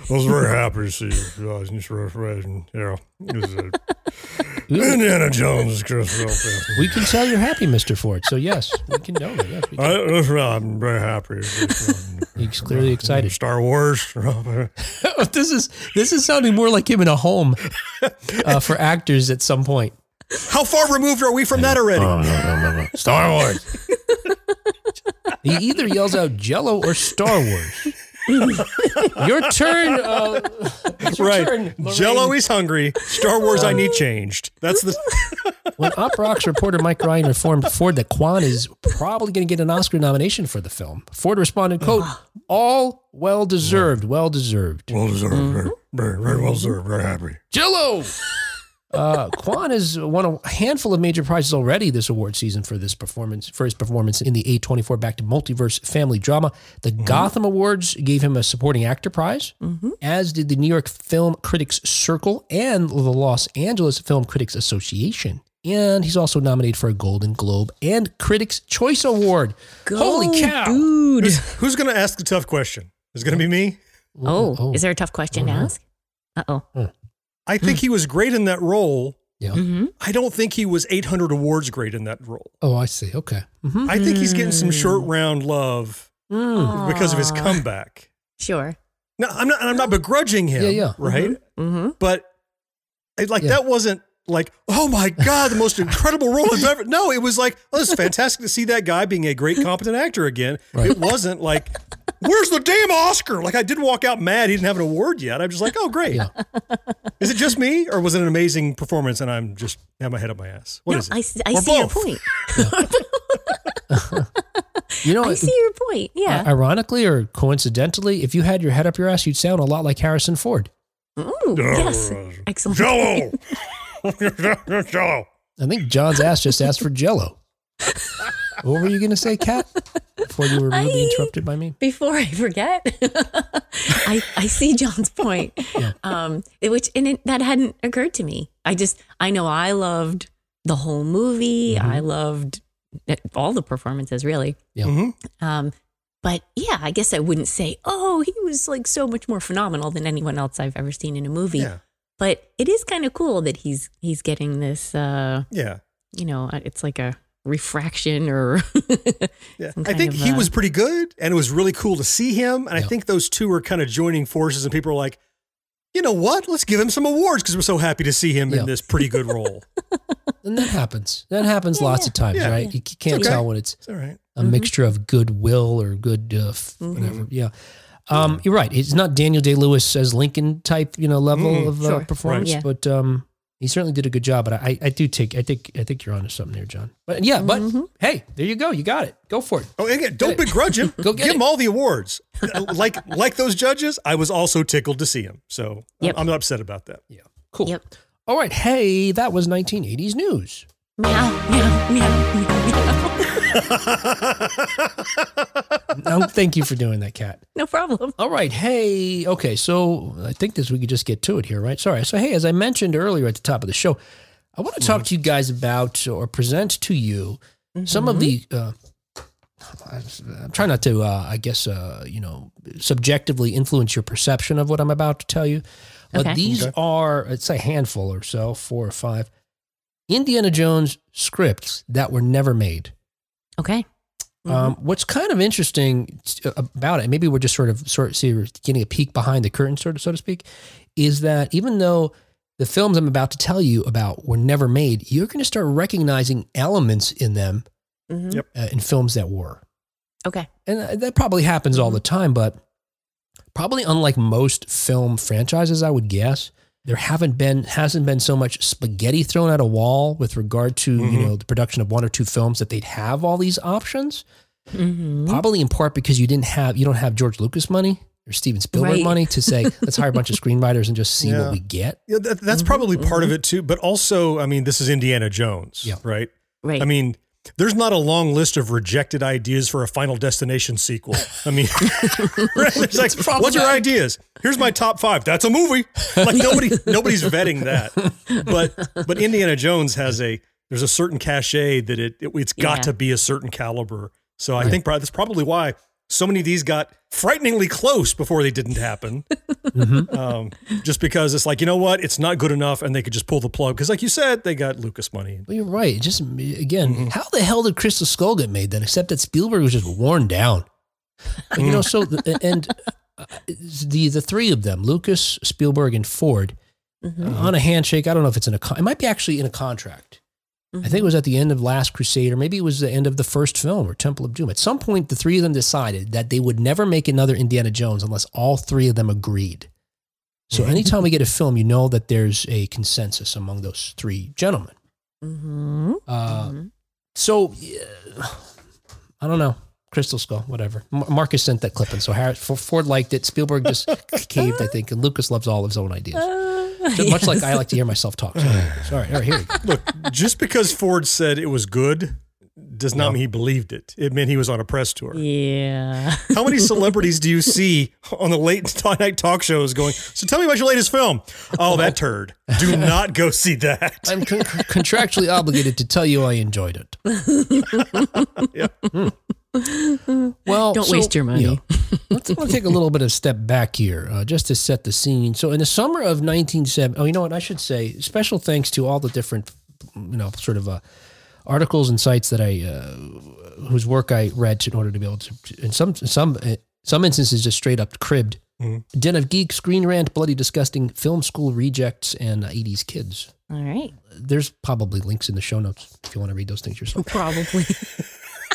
I was very happy to see it. I was just refreshed, and, You know, it was a, Indiana Jones. Christmas. We can tell you're happy, Mister Ford. So yes, we can know that. Yes, we can. I, that's right, I'm very happy. He's clearly excited. Star Wars. *laughs* *laughs* this is this is sounding more like him in a home uh, for actors at some point. How far removed are we from that already? no, no, no, no. Star Wars. he either yells out Jello or Star Wars. your turn. Uh, your right. turn, Jello is hungry. Star Wars, I need changed. That's the. *laughs* When Uproxx reporter Mike Ryan informed Ford that Quan is probably going to get an Oscar nomination for the film, Ford responded, "quote All well deserved, well deserved." Well deserved. Very, very, very well deserved. Very happy. Jello. Uh, Quan has won a handful of major prizes already this award season for this performance, for his performance in the A24 back to multiverse family drama. The Gotham Awards gave him a supporting actor prize, as did the New York Film Critics Circle and the Los Angeles Film Critics Association. And he's also nominated for a Golden Globe and Critics' Choice Award. Holy cow! dude! Who's going to ask the tough question? Is it going to be me? Oh, Oh. is there a tough question to ask? Uh oh. I think he was great in that role. Yeah. hmm I don't think he was 800 awards great in that role. Oh, I see. Okay. Mm-hmm. I think he's getting some short round love Mm. because of his comeback. Sure. No, I'm not. I'm not begrudging him. Yeah, yeah. Right. Mm-hmm. But I, like Yeah. that wasn't like, oh my god, the most incredible role I've ever. No, it was like, oh, it's fantastic to see that guy being a great, competent actor again. Right. It wasn't like, where's the damn Oscar? Like I did walk out mad he didn't have an award yet. I'm just like, oh great. Yeah. Is it just me, or was it an amazing performance and I'm just have my head up my ass? What no, is it? I, s- I Or see your both. point. *laughs* You know, I see your point. Yeah. Ironically or coincidentally, if you had your head up your ass, you'd sound a lot like Harrison Ford. Ooh, yes. Excellent. Jello. *laughs* *laughs* Jello. I think John's ass just asked for Jello. What were you going to say, Kat? Before you were rudely I- interrupted by me. Before I forget, *laughs* I, I see John's point, yeah. um, which and it, that hadn't occurred to me. I just I know I loved the whole movie. I loved all the performances, really. Yeah. Mhm. Um, but yeah, I guess I wouldn't say, oh, he was like so much more phenomenal than anyone else I've ever seen in a movie. Yeah. But it is kind of cool that he's he's getting this. Uh, Yeah. you know, it's like a refraction or *laughs* Yeah, I think of, he uh, was pretty good, and it was really cool to see him. And I think those two are kind of joining forces, and people are like, you know what? Let's give him some awards because we're so happy to see him Yeah. in this pretty good role. *laughs* And that happens. That happens lots of times, Yeah, right? You can't okay. tell when it's It's all right. a Mhm. mixture of goodwill or good uh, f- Mhm. whatever. Yeah. Um, you're right. It's not Daniel Day Lewis as Lincoln type, you know, level Mm, of uh, sure. performance, Right. Yeah. but um, he certainly did a good job. But I, I do take, I think, I think you're onto something there, John. But yeah, but Mhm. hey, there you go. You got it. Go for it. Oh, again, don't Get it. begrudge him. *laughs* Go get give it. him all the awards. *laughs* like like those judges, I was also tickled to see him. So I'm- Yep. I'm not upset about that. Yeah. Cool. Yep. All right. Hey, that was 1980s news. meow meow meow meow. meow. *laughs* *laughs* no, thank you for doing that, Kat. No problem. All right. Hey, okay. So I think this we could just get to it here, right? Sorry. So hey, as I mentioned earlier at the top of the show, I want to talk to you guys about or present to you some of the. Uh, I'm trying not to, uh, I guess, uh, you know, subjectively influence your perception of what I'm about to tell you. But Okay. these Okay. are, it's a handful or so, four or five Indiana Jones scripts that were never made. Okay. Um, what's kind of interesting about it, maybe we're just sort of sort of see, we're getting a peek behind the curtain, sort of so to speak, is that even though the films I'm about to tell you about were never made, you're going to start recognizing elements in them Mhm. Yep. uh, in films that were, Okay. and uh, that probably happens all Mhm. the time. But probably unlike most film franchises, I would guess there haven't been hasn't been so much spaghetti thrown at a wall with regard to you Mhm. know the production of one or two films that they'd have all these options. Mhm. Probably in part because you didn't have you don't have George Lucas money or Steven Spielberg Right. money to say *laughs* let's hire a bunch of screenwriters and just see Yeah. what we get. Yeah, that, that's Mhm, probably part of mhm. it too. But also, I mean, this is Indiana Jones, Yeah. right? Right. I mean, there's not a long list of rejected ideas for a Final Destination sequel. I mean, *laughs* right? It's like, what's your ideas? Here's my top five. That's a movie. Like nobody, *laughs* nobody's vetting that. But but Indiana Jones has a there's a certain cachet that it, it has got Yeah. to be a certain caliber. So I Right. think that's probably why so many of these got frighteningly close before they didn't happen. *laughs* Mhm. Um, just because it's like you know what, it's not good enough, and they could just pull the plug. Because like you said, they got Lucas money. Well, you're right. Just again, Mm-hmm. how the hell did Crystal Skull get made then? Except that Spielberg was just worn down. Like, you know, so the, and uh, the the three of them, Lucas, Spielberg, and Ford, Mhm. on a handshake. I don't know if it's in a. Con- it might be actually in a contract. I think it was at the end of Last Crusade, or maybe it was the end of the first film or Temple of Doom. At some point, the three of them decided that they would never make another Indiana Jones unless all three of them agreed. So Mhm. anytime we get a film, you know that there's a consensus among those three gentlemen. Mhm. Uh, Mhm. so yeah, I don't know. Crystal Skull, whatever. M- Marcus sent that clip, and so Harris, Ford liked it. Spielberg just *laughs* caved, I think, and Lucas loves all of his own ideas. Uh, So much like. I like to hear myself talk. So, *sighs* sorry, all right, here we go. Look, just because Ford said it was good does not No. mean he believed it. It meant he was on a press tour. Yeah. How many *laughs* celebrities do you see on the late *laughs* night talk shows going, So tell me about your latest film? Oh, that turd. Do not go see that. I'm con- contractually obligated to tell you I enjoyed it. Yeah. Hmm. Well, Don't so, waste your money. you *laughs* know, let's, let's take a little bit of step back here, uh, just to set the scene. So, in the summer of 1970, oh, you know what? I should say special thanks to all the different, you know, sort of uh, articles and sites that I, uh, whose work I read in order to be able to, in some some uh, some instances, just straight up cribbed. Mhm. Den of Geek, Screen Rant, Bloody Disgusting, Film School Rejects, and uh, 80s Kids. All right. There's probably links in the show notes if you want to read those things yourself. Probably. *laughs*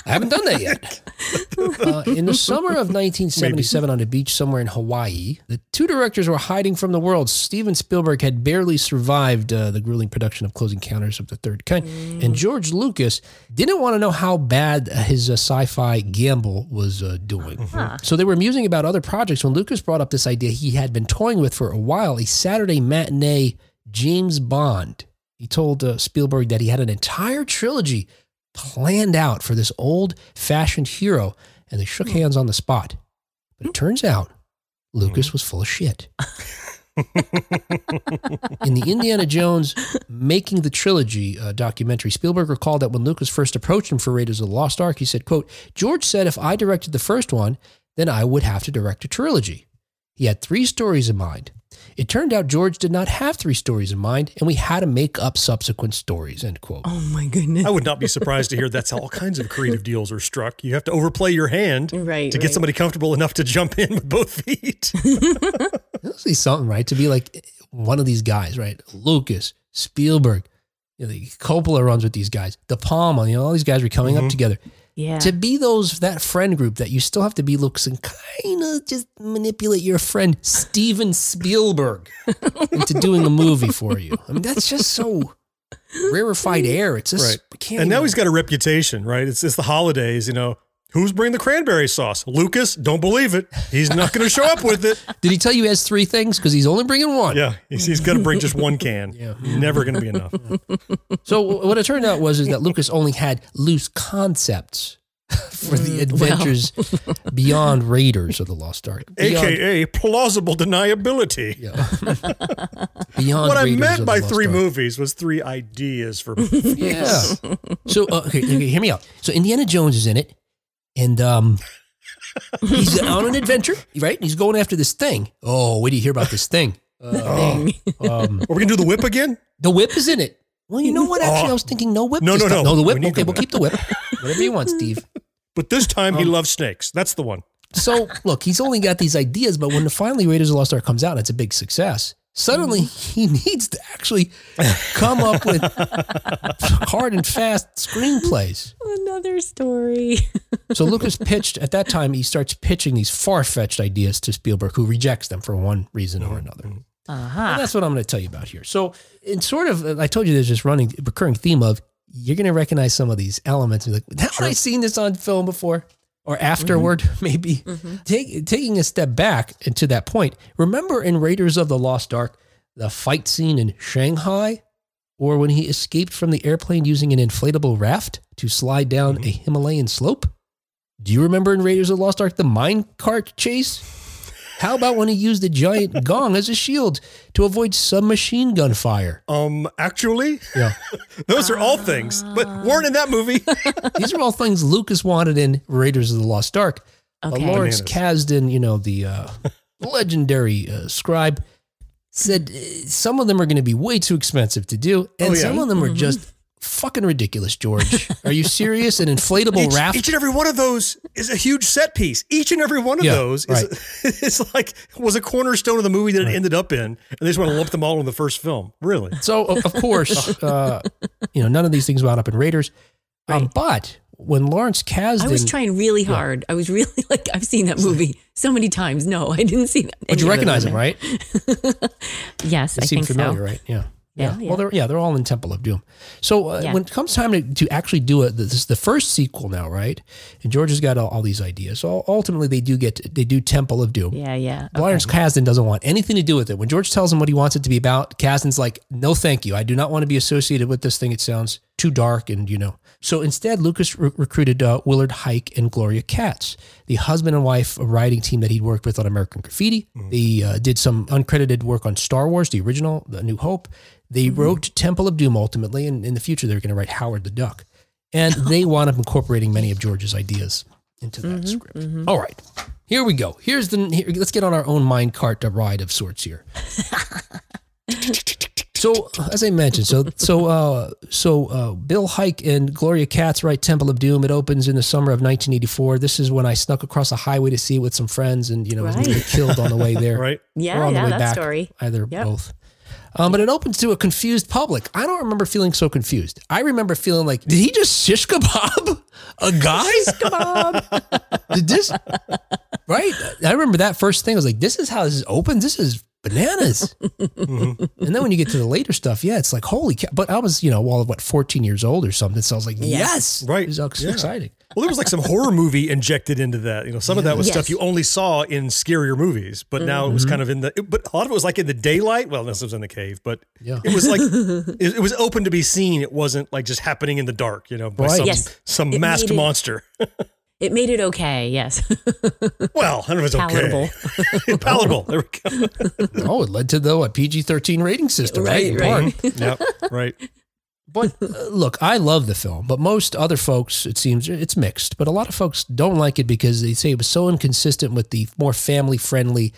I haven't done that yet. *laughs* Uh, in the summer of 1977, on a beach somewhere in Hawaii, the two directors were hiding from the world. Steven Spielberg had barely survived uh, the grueling production of Close Encounters of the Third Kind, and George Lucas didn't want to know how bad his uh, sci-fi gamble was uh, doing. Huh. So they were musing about other projects when Lucas brought up this idea he had been toying with for a while: a Saturday matinee James Bond. He told uh, Spielberg that he had an entire trilogy planned out for this old fashioned hero, and they shook hands on the spot. But it turns out Lucas was full of shit. *laughs* In the Indiana Jones Making the Trilogy uh, documentary, Spielberg recalled that when Lucas first approached him for Raiders of the Lost Ark, he said, quote, George said if I directed the first one, then I would have to direct a trilogy. He had three stories in mind. It turned out George did not have three stories in mind, and we had to make up subsequent stories, end quote. Oh my goodness. I would not be surprised to hear that's how all kinds of creative deals are struck. You have to overplay your hand Right. to get right. somebody comfortable enough to jump in with both feet. *laughs* That'll say something, right? To be like one of these guys, right? Lucas, Spielberg, you know, the Coppola runs with these guys. De Palma, you know, all these guys were coming up Mhm. together. Yeah. To be those that friend group that you still have to be looks and kind of just manipulate your friend Steven Spielberg *laughs* into doing a movie for you. I mean, that's just so rarefied air. It's just Right. Can't and now even- he's got a reputation, right? It's it's the holidays, you know. Who's bringing the cranberry sauce? Lucas, don't believe it. He's not going to show up with it. *laughs* Did he tell you he has three things? Because he's only bringing one. Yeah, he's, he's going to bring just one can. Yeah. Never going to be enough. So what it turned out was is that Lucas only had loose concepts *laughs* for the adventures beyond Raiders of the Lost Ark. Beyond, AKA plausible deniability. yeah. beyond What I Raiders meant by three Ark. movies was three ideas for movies. Yeah. So uh, okay, okay, hear me out. So Indiana Jones is in it, and um, he's on an adventure, right? He's going after this thing. Oh, wait do you hear about this thing? *laughs* Thing. Um, Are we going to do the whip again? the whip is in it. Well, you know what? Actually, I was thinking no whip. No, this no, time. no. No, the We whip. need Okay, the we'll whip. keep the whip. *laughs* Whatever you want, Steve. But this time Um, he loves snakes. That's the one. So look, he's only got these ideas, but when the finally Raiders of the Lost Ark comes out and it's a big success, suddenly he *laughs* needs to actually come up with hard and fast screenplays. Another story. *laughs* So Lucas pitched at that time. He starts pitching these far fetched ideas to Spielberg, who rejects them for one reason or another. Uh-huh. that's what I'm going to tell you about here. So, in sort of, I told you there's this running recurring theme of you're going to recognize some of these elements. And you're like, have I seen this on film before? Or afterward, *laughs* maybe. Mm-hmm. Take, taking a step back and to that point, remember in Raiders of the Lost Ark, the fight scene in Shanghai? Or when he escaped from the airplane using an inflatable raft to slide down mm-hmm. a Himalayan slope? Do you remember in Raiders of the Lost Ark the minecart chase? How about when he used a giant *laughs* gong as a shield to avoid submachine gun fire? Um, actually, Yeah. *laughs* those are all things, but weren't in that movie. *laughs* These are all things Lucas wanted in Raiders of the Lost Ark. But Okay. Lawrence Bananas. Kasdan, you know, the uh, legendary uh, scribe, said uh, some of them are going to be way too expensive to do, and Oh, yeah. some of them are just fucking ridiculous, George. Are you serious? An inflatable each, raft? each and every one of those is a huge set piece. Each and every one of Yeah, those is it's *laughs* like was a cornerstone of the movie that it ended up in, and they just want to lump them all in the first film. Really? So of of course, *laughs* uh, you know, none of these things wound up in Raiders. Um, but when Lawrence Kasdan, I was trying really hard. I was really *laughs* like, I've seen that movie so many times. No, I didn't see that. but you recognize him, right? Yes, They I think familiar, so. right? Yeah. Yeah, Well, yeah. they're yeah, they're all in Temple of Doom. So uh, Yeah. when it comes time to, to actually do it, this is the first sequel now, right? And George has got all, all these ideas. So ultimately, they do get they do Temple of Doom. Yeah, yeah. Lawrence Kasdan doesn't want anything to do with it. When George tells him what he wants it to be about, Kasdan's like, "No, thank you. I do not want to be associated with this thing. It sounds too dark." And you know, so instead, Lucas re- recruited uh, Willard Huyck and Gloria Katz, the husband and wife writing team that he'd worked with on American Graffiti. They uh, did some uncredited work on Star Wars, the original, The New Hope. They wrote Temple of Doom ultimately, and in the future, they're going to write Howard the Duck. And *laughs* they wound up incorporating many of George's ideas into that script. All right, here we go. Here's the. Here, let's get on our own mind minecart ride of sorts here. *laughs* so, as I mentioned, so so uh, so uh, Bill Huyck and Gloria Katz write Temple of Doom. It opens in the summer of 1984. This is when I snuck across a highway to see it with some friends, and you know, was Right. nearly killed on the way there. *laughs* Right? or Yeah, on the way that back. story. Either Yep. both. Um, but it opens to a confused public. I don't remember feeling so confused. I remember feeling like, did he just shish kebab *laughs* a guy? Kebab. did this right? I remember that first thing. I was like, this is how this opens. This is bananas. Mm-hmm. And then when you get to the later stuff, yeah, it's like holy cow. But I was, you know, well, what, 14 years old or something. So I was like, yes, Right. It was ex- Yeah. exciting. Well, there was like some horror movie injected into that. You know, some of that was Yes. stuff you only saw in scarier movies, but now it was Mm-hmm. kind of in the. But a lot of it was like in the daylight. Well, this was in the cave, but Yeah. it was like *laughs* it, it was open to be seen. It wasn't like just happening in the dark. You know, by Right. some Yes. some It masked made it- monster. *laughs* It made it okay. Yes. *laughs* well, I don't know if it's Palatable. okay. *laughs* Palatable. There we go. *laughs* Oh, it led to the what, PG 13 rating system, right? Right, In right. part. yep. Right. But uh, look, I love the film, but most other folks, it seems, it's mixed. But a lot of folks don't like it because they say it was so inconsistent with the more family friendly,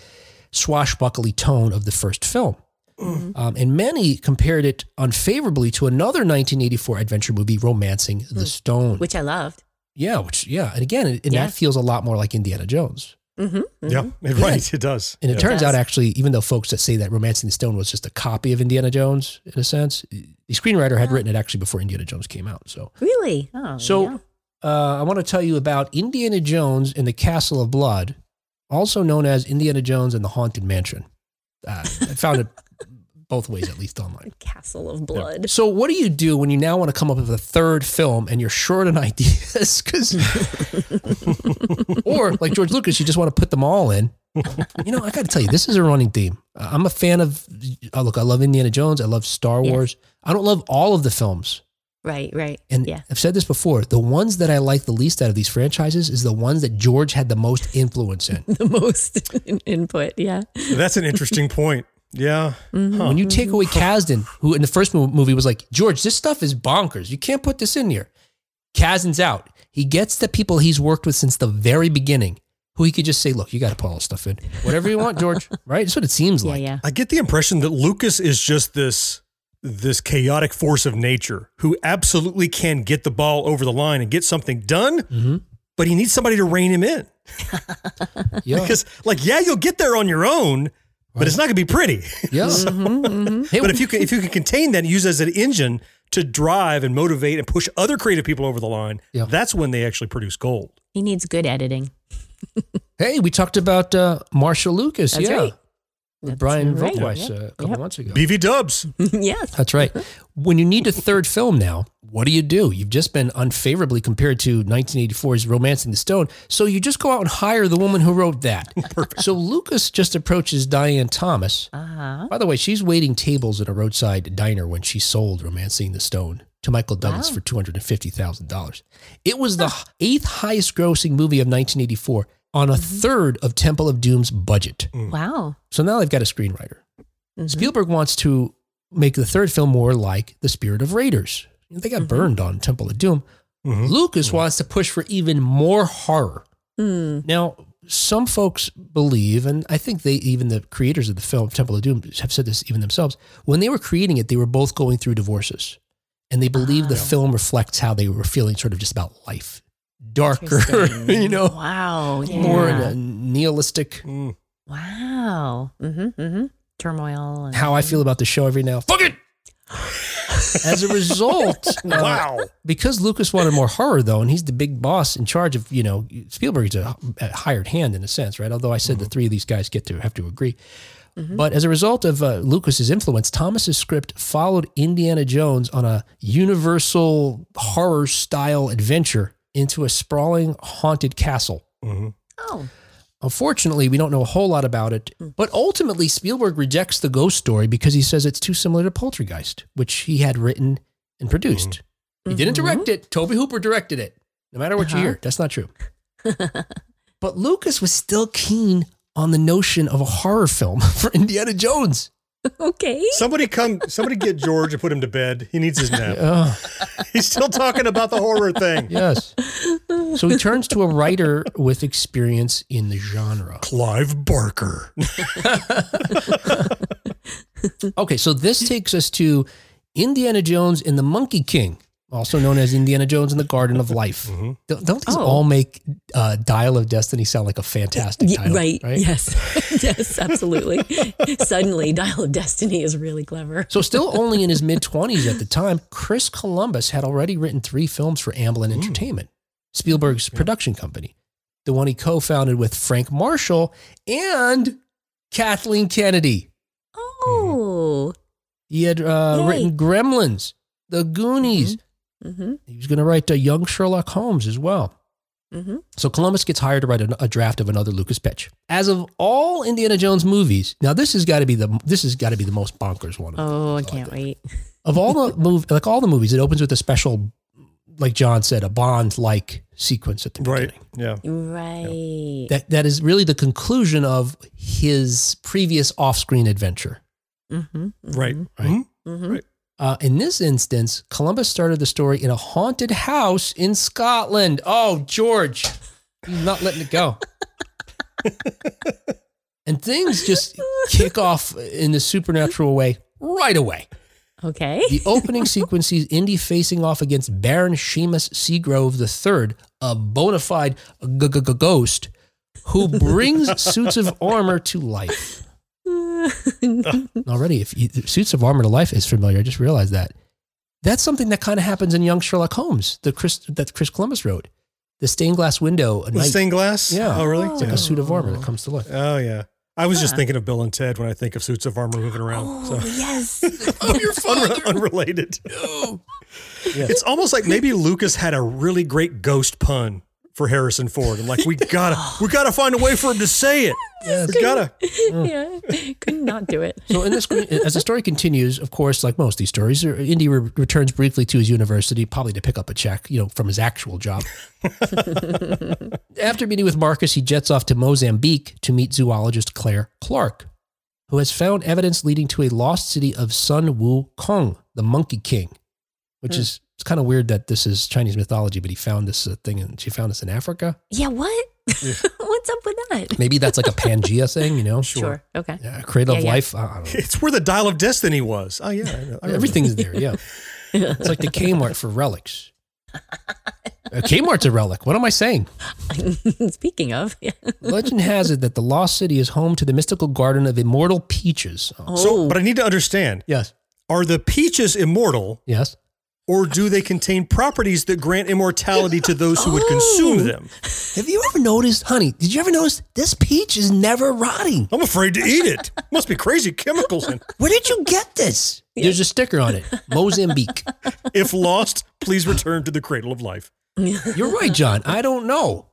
swashbuckly tone of the first film. Um, and many compared it unfavorably to another 1984 adventure movie, Romancing the Stone. Which I loved. Yeah, which, yeah. And again, and Yeah. that feels a lot more like Indiana Jones. Mm-hmm. Yeah. it, Right. It does. And it Yeah. turns does. out, actually, even though folks that say that Romancing the Stone was just a copy of Indiana Jones, in a sense, the screenwriter had written it actually before Indiana Jones came out. So Really? Oh, So, yeah. uh, I want to tell you about Indiana Jones and the Castle of Blood, also known as Indiana Jones and the Haunted Mansion. Uh, I found it both ways at least online. *laughs* Castle of Blood. So what do you do when you now want to come up with a third film and you're short on *laughs* ideas? Because, *laughs* or like George Lucas, you just want to put them all in. You know, I got to tell you, this is a running theme. Uh, I'm a fan of. Oh, look, I love Indiana Jones. I love Star Yes. Wars. I don't love all of the films, Right, right. and yeah. I've said this before. The ones that I like the least out of these franchises is the ones that George had the most influence in. The most input. Yeah. That's an interesting point. Yeah. When you take away *laughs* Kasdan, who in the first movie was like, George, this stuff is bonkers. You can't put this in here. Kasdan's out. He gets the people he's worked with since the very beginning, who he could just say, look, you got to put all this stuff in. Whatever you want, George. *laughs* Right? That's what it seems Yeah, like. yeah. I get the impression that Lucas is just this this chaotic force of nature who absolutely can get the ball over the line and get something done, Mm-hmm. but he needs somebody to rein him in. *laughs* Yeah. Because, like, yeah, you'll get there on your own, but it's not going to be pretty. *laughs* yeah. Mm-hmm, Hey, *laughs* but if you can, if you can contain that and use it as an engine to drive and motivate and push other creative people over the line, Yeah. that's when they actually produce gold. He needs good editing. *laughs* hey, we talked about uh, Marcia Lucas. That's yeah. right. With That's Brian right. Volkweiss Yeah. a couple Yep. months ago. BV Dubs. *laughs* yes. That's right. When you need a third film now, what do you do? You've just been unfavorably compared to 1984's Romancing the Stone. So you just go out and hire the woman who wrote that. *laughs* Perfect. So Lucas just approaches Diane Thomas. Uh-huh. By the way, she's waiting tables at a roadside diner when she sold Romancing the Stone to Michael Douglas Wow. for $250,000. It was the eighth highest grossing movie of 1984 on a third of Temple of Doom's budget. Wow. So now they've got a screenwriter. Mhm. Spielberg wants to make the third film more like The Spirit of Raiders. They got Mhm. burned on Temple of Doom. Mhm. Lucas wants to push for even more horror. Hmm. Now, some folks believe, and I think they even the creators of the film Temple of Doom have said this even themselves. When they were creating it, they were both going through divorces, and they believe the Ah. film reflects how they were feeling, sort of just about life, darker, *laughs* you know, Wow. Yeah. more uh, nihilistic. Mm. Wow. Mm-hmm. Mm-hmm. Turmoil. And, How I feel about the show every now. Fuck it. As a result, *laughs* uh, Wow. because Lucas wanted more horror though, and he's the big boss in charge of, you know, Spielberg's a, a hired hand in a sense, right? Although I said the three of these guys get to have to agree. But as a result of uh, Lucas's influence, Thomas's script followed Indiana Jones on a universal horror style adventure into a sprawling haunted castle. Mhm. Oh. Unfortunately, we don't know a whole lot about it, but ultimately Spielberg rejects the ghost story because he says it's too similar to Poltergeist, which he had written and produced. He didn't Mhm. direct it. Tobe Hooper directed it. No matter what you Uh-huh. hear, that's not true. *laughs* but Lucas was still keen on the notion of a horror film *laughs* for Indiana Jones. *laughs* Okay. Somebody come, somebody get George and put him to bed. He needs his nap. *laughs* Oh, *laughs* He's still talking about the horror thing. yes. So he turns to a writer with experience in the genre. Clive Barker. Okay, so this takes us to Indiana Jones and the Monkey King, also known as Indiana Jones and the Garden of Life. Mhm. Don't, don't these Oh. all make uh, Dial of Destiny sound like a fantastic title? right. Yes. *laughs* *laughs* yes, absolutely. *laughs* Suddenly, Dial of Destiny is really clever. So, still only in his mid 20s at the time, Chris Columbus had already written three films for Amblin Entertainment, Spielberg's production company, the one he co founded with Frank Marshall and Kathleen Kennedy. Oh. He had uh, written Gremlins, The Goonies. Mm-hmm. He was going to write a young Sherlock Holmes as well. Mm-hmm. So Columbus gets hired to write a, a draft of another Lucas pitch. As of all Indiana Jones movies, now this has got to be the this has got to be the most bonkers one. Oh, I can't wait. *laughs* Of all the move, like all the movies, it opens with a special, like John said, a Bond like sequence at the Right. beginning. Yeah. Right. That that is really the conclusion of his previous off screen adventure. Mm-hmm. Right. Right. Mhm. Uh, in this instance, Columbus started the story in a haunted house in Scotland. Oh, George, he's not letting it go. *laughs* and things just kick off in the supernatural way right away. Okay. The opening sequence sees Indy facing off against Baron Seamus Seagrove III, a bona fide g- g- ghost who brings *laughs* suits of armor to life. *laughs* Already, if you, suits of armor to life is familiar, I just realized that. That's something that kind of happens in Young Sherlock Holmes, the Chris that Chris Columbus wrote. The stained glass window, a The night, stained glass? Yeah. Oh, really? it's like Yeah. a suit of armor that comes to life. Oh, yeah. I was just thinking of Bill and Ted when I think of suits of armor moving around. Oh So yes. *laughs* Oh, your unre- unrelated. *laughs* No. It's almost like maybe Lucas had a really great ghost pun for Harrison Ford. And like we gotta we gotta find a way for him to say it. We gotta. *laughs* yeah. Could not do it. So in this, as the story continues, of course, like most of these stories, uh, Indy re- returns briefly to his university, probably to pick up a check, you know, from his actual job. *laughs* After meeting with Marcus, he jets off to Mozambique to meet zoologist Claire Clark, who has found evidence leading to a lost city of Sun Wu Kong, the Monkey King, which is it's kind of weird that this is Chinese mythology, but he found this uh, thing and she found this in Africa. Yeah. What? *laughs* What's up with that? *laughs* Maybe that's like a Pangea thing, you know? *laughs* Sure. Okay. Yeah, cradle of Yeah, yeah. life. I, I don't know. It's where the dial of destiny was. Oh yeah. I know. I remember. Everything's there, yeah. *laughs* It's like the Kmart for relics. Uh, Kmart's a relic. What am I saying? Speaking of, yeah. Legend has it that the lost city is home to the mystical garden of immortal peaches. Oh, So, but I need to understand: yes, Are the peaches immortal, yes. Or do they contain properties that grant immortality to those who would Oh. consume them? Have you ever noticed, honey? Did you ever notice this peach is never rotting? I'm afraid to eat it. Must be crazy chemicals in. Where did you get this? There's a sticker on it, Mozambique. If lost, please return to the cradle of life. *laughs* You're right, John. I don't know,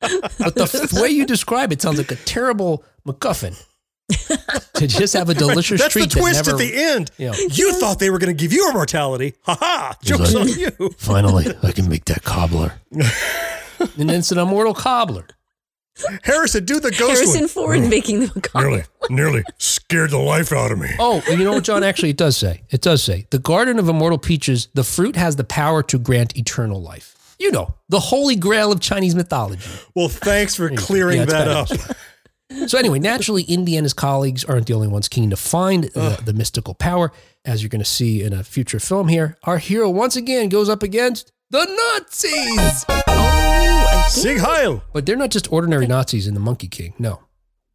but the way you describe it sounds like a terrible MacGuffin. *laughs* to just have a delicious treat That's the twist that at the end. you know. You thought they were going to give you immortality. Ha ha! Joke's on you. *laughs* Finally, I can make that cobbler. and it's *laughs* an immortal cobbler. Harrison, do the ghost Harrison one. Ford making the cobbler. Nearly, nearly scared the life out of me. Oh, and you know what, John? Actually, it does say. It does say the garden of immortal peaches. The fruit has the power to grant eternal life. You know, the holy grail of Chinese mythology. Well, thanks for clearing Yeah, that better. up. So anyway, naturally, Indy and his colleagues aren't the only ones keen to find uh, the, the mystical power. As you're going to see in a future film here, our hero once again goes up against the Nazis. Oh, Sig Heil. But they're not just ordinary Nazis in the Monkey King. No.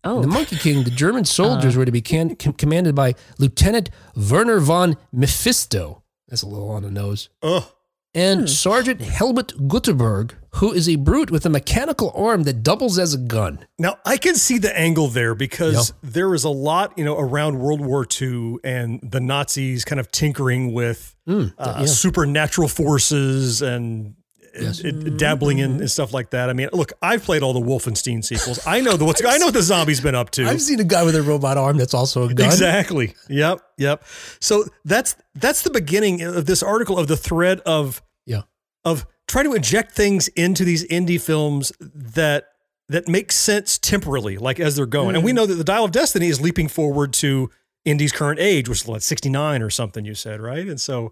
oh. In the Monkey King, the German *laughs* soldiers were to be can- com- commanded by Lieutenant Werner von Mephisto. That's a little on the nose. Ugh. And Sergeant Helmut Gutenberg, who is a brute with a mechanical arm that doubles as a gun. Now I can see the angle there because there is a lot, you know, around World War II and the Nazis kind of tinkering with Mm, uh, yeah. supernatural forces and Yes. it- it- dabbling in and stuff like that. I mean, look, I've played all the Wolfenstein sequels. I know the what's I know what the zombies been up to. *laughs* I've seen a guy with a robot arm that's also a gun. Exactly. Yep. Yep. So that's that's the beginning of this article of the thread of Yeah. of trying to inject things into these indie films that that make sense temporally, like as they're going. And we know that the Dial of Destiny is leaping forward to Indy's current age, which is like 69 or something, you said, right? And so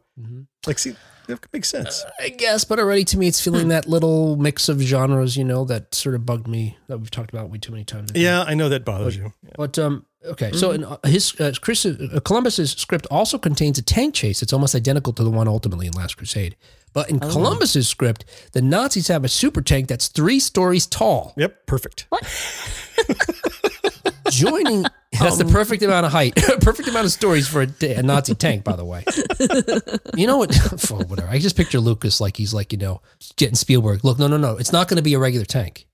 like see that makes sense. I guess, but already to me, it's feeling that little mix of genres, you know, that sort of bugged me that we've talked about way too many times. I. Yeah, I know that bothers you. But um, okay, so in uh, his uh, Chris, uh, Columbus's script also contains a tank chase that's almost identical to the one ultimately in Last Crusade. But in Columbus's script, the Nazis have a super tank that's three stories tall. Yep, perfect. *laughs* Joining *laughs* that's the perfect amount of height, *laughs* perfect amount of stories for a, a Nazi tank, by the way. you know what? oh, whatever. I just picture Lucas like he's like you know getting Spielberg. Look, no, no, no. It's not going to be a regular tank.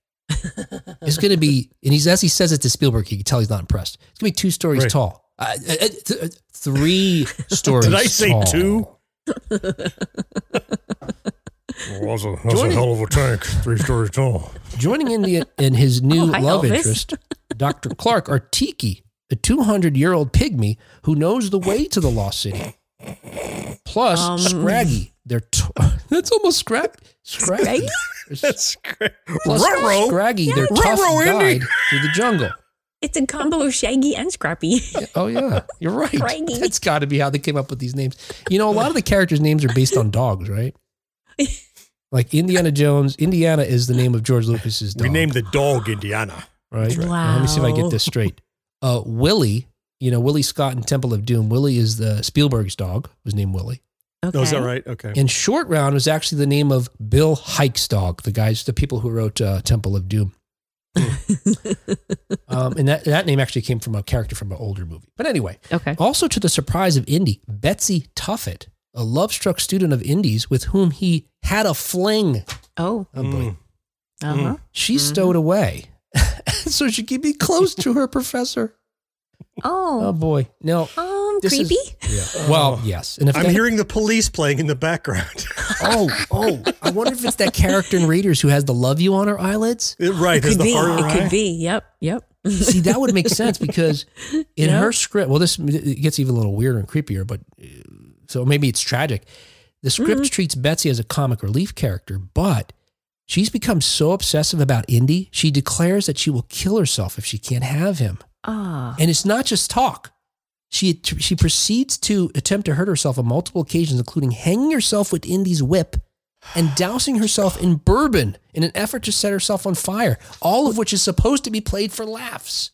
It's going to be, and he's as he says it to Spielberg, you can tell he's not impressed. It's going to be two stories Right. tall, uh, uh, th- three stories. Did I say tall. two? Well, that's a, that's Joining- a hell of a tank, three stories tall. Joining Indy and his new *laughs* Oh, love Elvis. interest, Dr. Clark, are Tiki, a 200 year old pygmy who knows the way to the lost city. Plus, Um. Scraggy. They're t- *laughs* that's almost scrap. Scraggy. That's great. Plus, Ruh-roh. Scraggy, their tough Ruh-roh, Indy. guide through the jungle. It's a combo of Shaggy and Scrappy. Oh yeah, you're *laughs* right. Scraggy. That's got to be how they came up with these names. You know, a lot of the characters' names are based on dogs, right? *laughs* Like Indiana Jones. Indiana is the name of George Lucas's dog. We named the dog Indiana. right? right. Now, let me see if I get this straight. Uh, Willie, you know, Willie Scott in Temple of Doom. Willie is the Spielberg's dog. Was named Willie. Okay. Oh, is that right? Okay. And Short Round was actually the name of Bill Huyck's dog. The guys, the people who wrote uh, Temple of Doom. Um, and that that name actually came from a character from an older movie. But anyway, Okay. also to the surprise of Indy, Betsy Tuffet, a love-struck student of Indy's with whom he had a fling. Oh. Oh boy. Mm. Uh huh. She's stowed away. *laughs* so she could be close to her *laughs* professor. Oh Oh, boy. No. This is- creepy. Well, yes. And if I'm that- hearing the police playing in the background. *laughs* Oh, oh. I wonder if it's that character in Raiders who has the love you on her eyelids. right, there's could the be. It eye. could be. Yep. Yep. See, that would make sense *laughs* because in Yeah. her script, well, this it gets even a little weirder and creepier, but uh, so maybe it's tragic. The script treats Betsy as a comic relief character, but she's become so obsessive about Indy, she declares that she will kill herself if she can't have him. Ah. And it's not just talk. She she proceeds to attempt to hurt herself on multiple occasions, including hanging herself with Indy's whip and dousing herself in bourbon in an effort to set herself on fire. All of which is supposed to be played for laughs.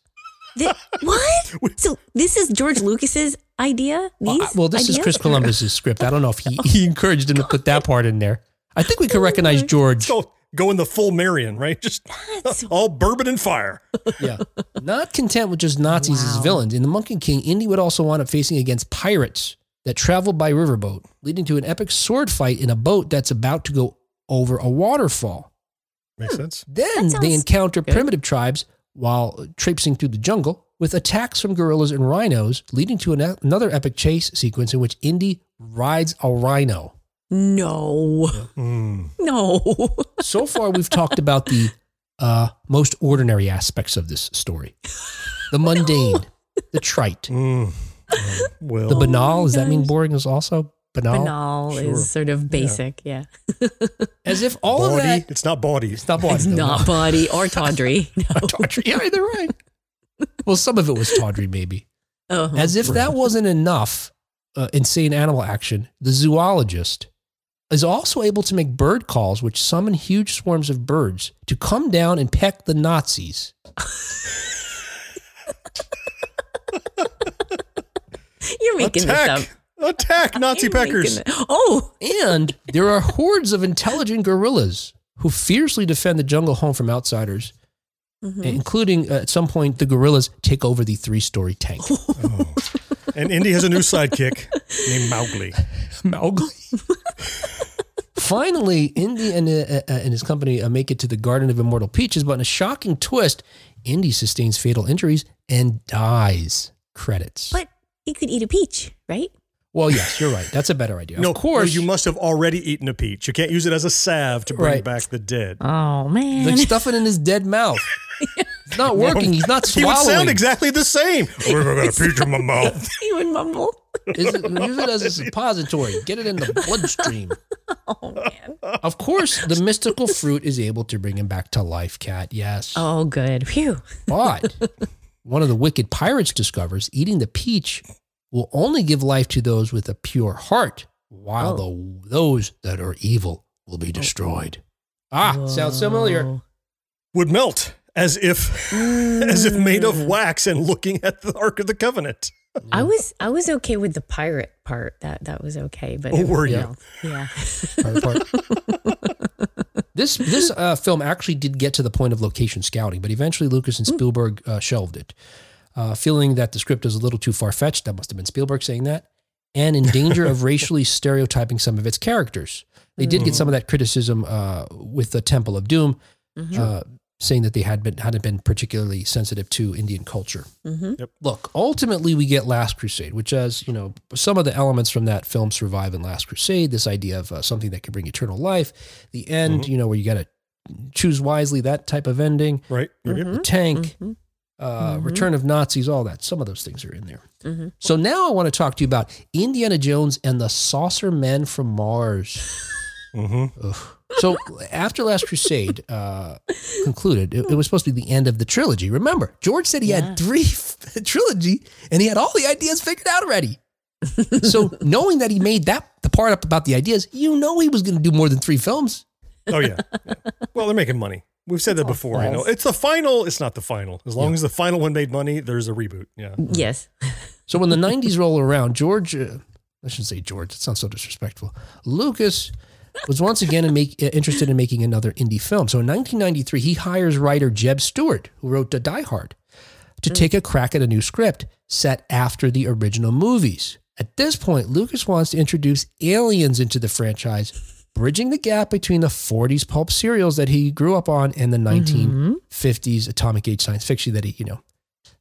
Thi- what? *laughs* So this is George Lucas's idea? These Uh, well, this is? Chris Columbus's script. I don't know if he, *laughs* he encouraged him to put that part in there. I think we could recognize George. Go, go in the full Marion, right? *laughs* Just That's- *laughs* all bourbon and fire. Yeah. Not content with just Nazis as villains, in The Monkey King, Indy would also wind up facing against pirates that traveled by riverboat, leading to an epic sword fight in a boat that's about to go over a waterfall. Makes hmm. sense. Then they encounter good. primitive tribes while traipsing through the jungle with attacks from gorillas and rhinos, leading to an, another epic chase sequence in which Indy rides a rhino. No. Mm. No. *laughs* So far, we've talked about the uh, most ordinary aspects of this story the *laughs* mundane, the trite, Mm. Oh, well, the banal. Does that mean boring is also banal? Banal Sure. is sort of basic. Yeah. *laughs* As if all of that. It's not body. It's not body. It's though, not no. body or tawdry. No. Not tawdry either, right? Well, some of it was tawdry, maybe. Oh, As if that wasn't enough uh, insane animal action, the zoologist is also able to make bird calls which summon huge swarms of birds to come down and peck the Nazis. *laughs* you're making Attack! this up. Attack *laughs* Nazi peckers. Oh, And there are hordes of intelligent gorillas who fiercely defend the jungle home from outsiders, Mhm. including uh, at some point the gorillas take over the three story tank. *laughs* Oh. And Indy has a new sidekick *laughs* named Mowgli. Mowgli. Finally, Indy and, uh, uh, and his company uh, make it to the Garden of Immortal Peaches, but in a shocking twist, Indy sustains fatal injuries and dies. Credits. but he could eat a peach, right? well, yes, you're right. That's a better idea. No, of course, no, you must have already eaten a peach. You can't use it as a salve to bring Right. back the dead. Oh man. like stuff it in his dead mouth. *laughs* It's not working. He's not He would swallowing. sound exactly the same. *laughs* I got a peach in my mouth. he would mumble. Is it, use it as a suppository. Get it in the bloodstream. *laughs* Oh man. Of course, the mystical fruit is able to bring him back to life, Cat. Yes. Oh good. Phew. But one of the wicked pirates discovers eating the peach will only give life to those with a pure heart, while the, those that are evil will be destroyed. Ah, sounds familiar. Would melt as if *laughs* as if made of wax and looking at the Ark of the Covenant. I was I was okay with the pirate part. That that was okay, but Oh, were everything you? else- Yeah. *laughs* Part. *laughs* this this uh, film actually did get to the point of location scouting, but eventually Lucas and Spielberg uh, shelved it, uh, feeling that the script was a little too far fetched. That must have been Spielberg saying that, and in danger of racially stereotyping some of its characters. They did get some of that criticism uh, with the Temple of Doom, uh, saying that they had been hadn't been particularly sensitive to Indian culture. Mm-hmm. Look, ultimately, we get Last Crusade, which has, you know, some of the elements from that film survive in Last Crusade. This idea of uh, something that can bring eternal life, the end, you know, where you got to choose wisely, that type of ending, Right? Mm-hmm. the tank, Mhm. uh, Mhm. Return of Nazis, all that. Some of those things are in there. Mhm. So now I want to talk to you about Indiana Jones and the Saucer Men from Mars. *laughs* Mm-hmm. So after Last Crusade uh, *laughs* concluded, it, it was supposed to be the end of the trilogy. Remember, George said he Yeah. had three *laughs* trilogy, and he had all the ideas figured out already. so *laughs* knowing that he made that the part up about the ideas, you know he was going to do more than three films. Oh yeah. Yeah. Well, they're making money. We've said that before. You know, it's the final. It's not the final. As long as the final one made money, there's a reboot. Yeah. Yes. So when the '90s roll around, George, uh, I shouldn't say George. It sounds so disrespectful. Lucas was once again in make, uh, interested in making another indie film. So in 1993, he hires writer Jeb Stuart, who wrote the Die Hard, to take a crack at a new script set after the original movies. At this point, Lucas wants to introduce aliens into the franchise, bridging the gap between the 40s pulp serials that he grew up on and the 1950s atomic age science fiction that he, you know,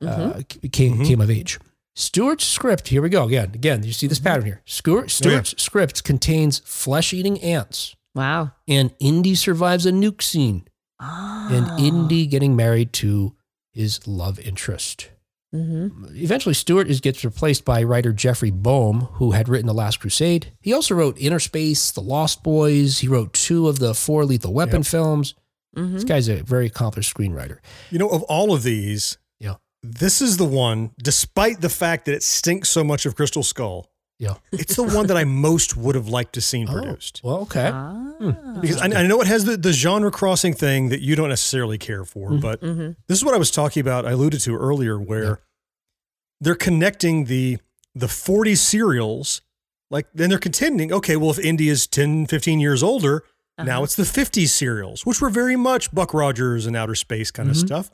uh, c- came, came of age. Stuart's script, here we go again. Again, you see this pattern here. Stuart, Stuart's script contains flesh eating ants, Wow. and Indy survives a nuke scene, Oh. and Indy getting married to his love interest. Mm-hmm. Eventually, Stuart is, gets replaced by writer Jeffrey Boam, who had written The Last Crusade. He also wrote Inner Space, The Lost Boys. He wrote two of the four Lethal Weapon films. Mm-hmm. This guy's a very accomplished screenwriter. You know, of all of these, Yeah. This is the one, despite the fact that it stinks so much of Crystal Skull, Yeah. it's the one that I most would have liked to seen produced. Well, okay. Ah. Because I, I know it has the, the genre crossing thing that you don't necessarily care for, Mm-hmm. but Mm-hmm. this is what I was talking about. I alluded to earlier, where they're connecting the the 40 serials, like then they're contending. Okay, well, if Indy is 10, 15 years older, now it's the 50s serials, which were very much Buck Rogers and outer space kind of stuff.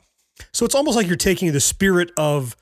So it's almost like you're taking the spirit of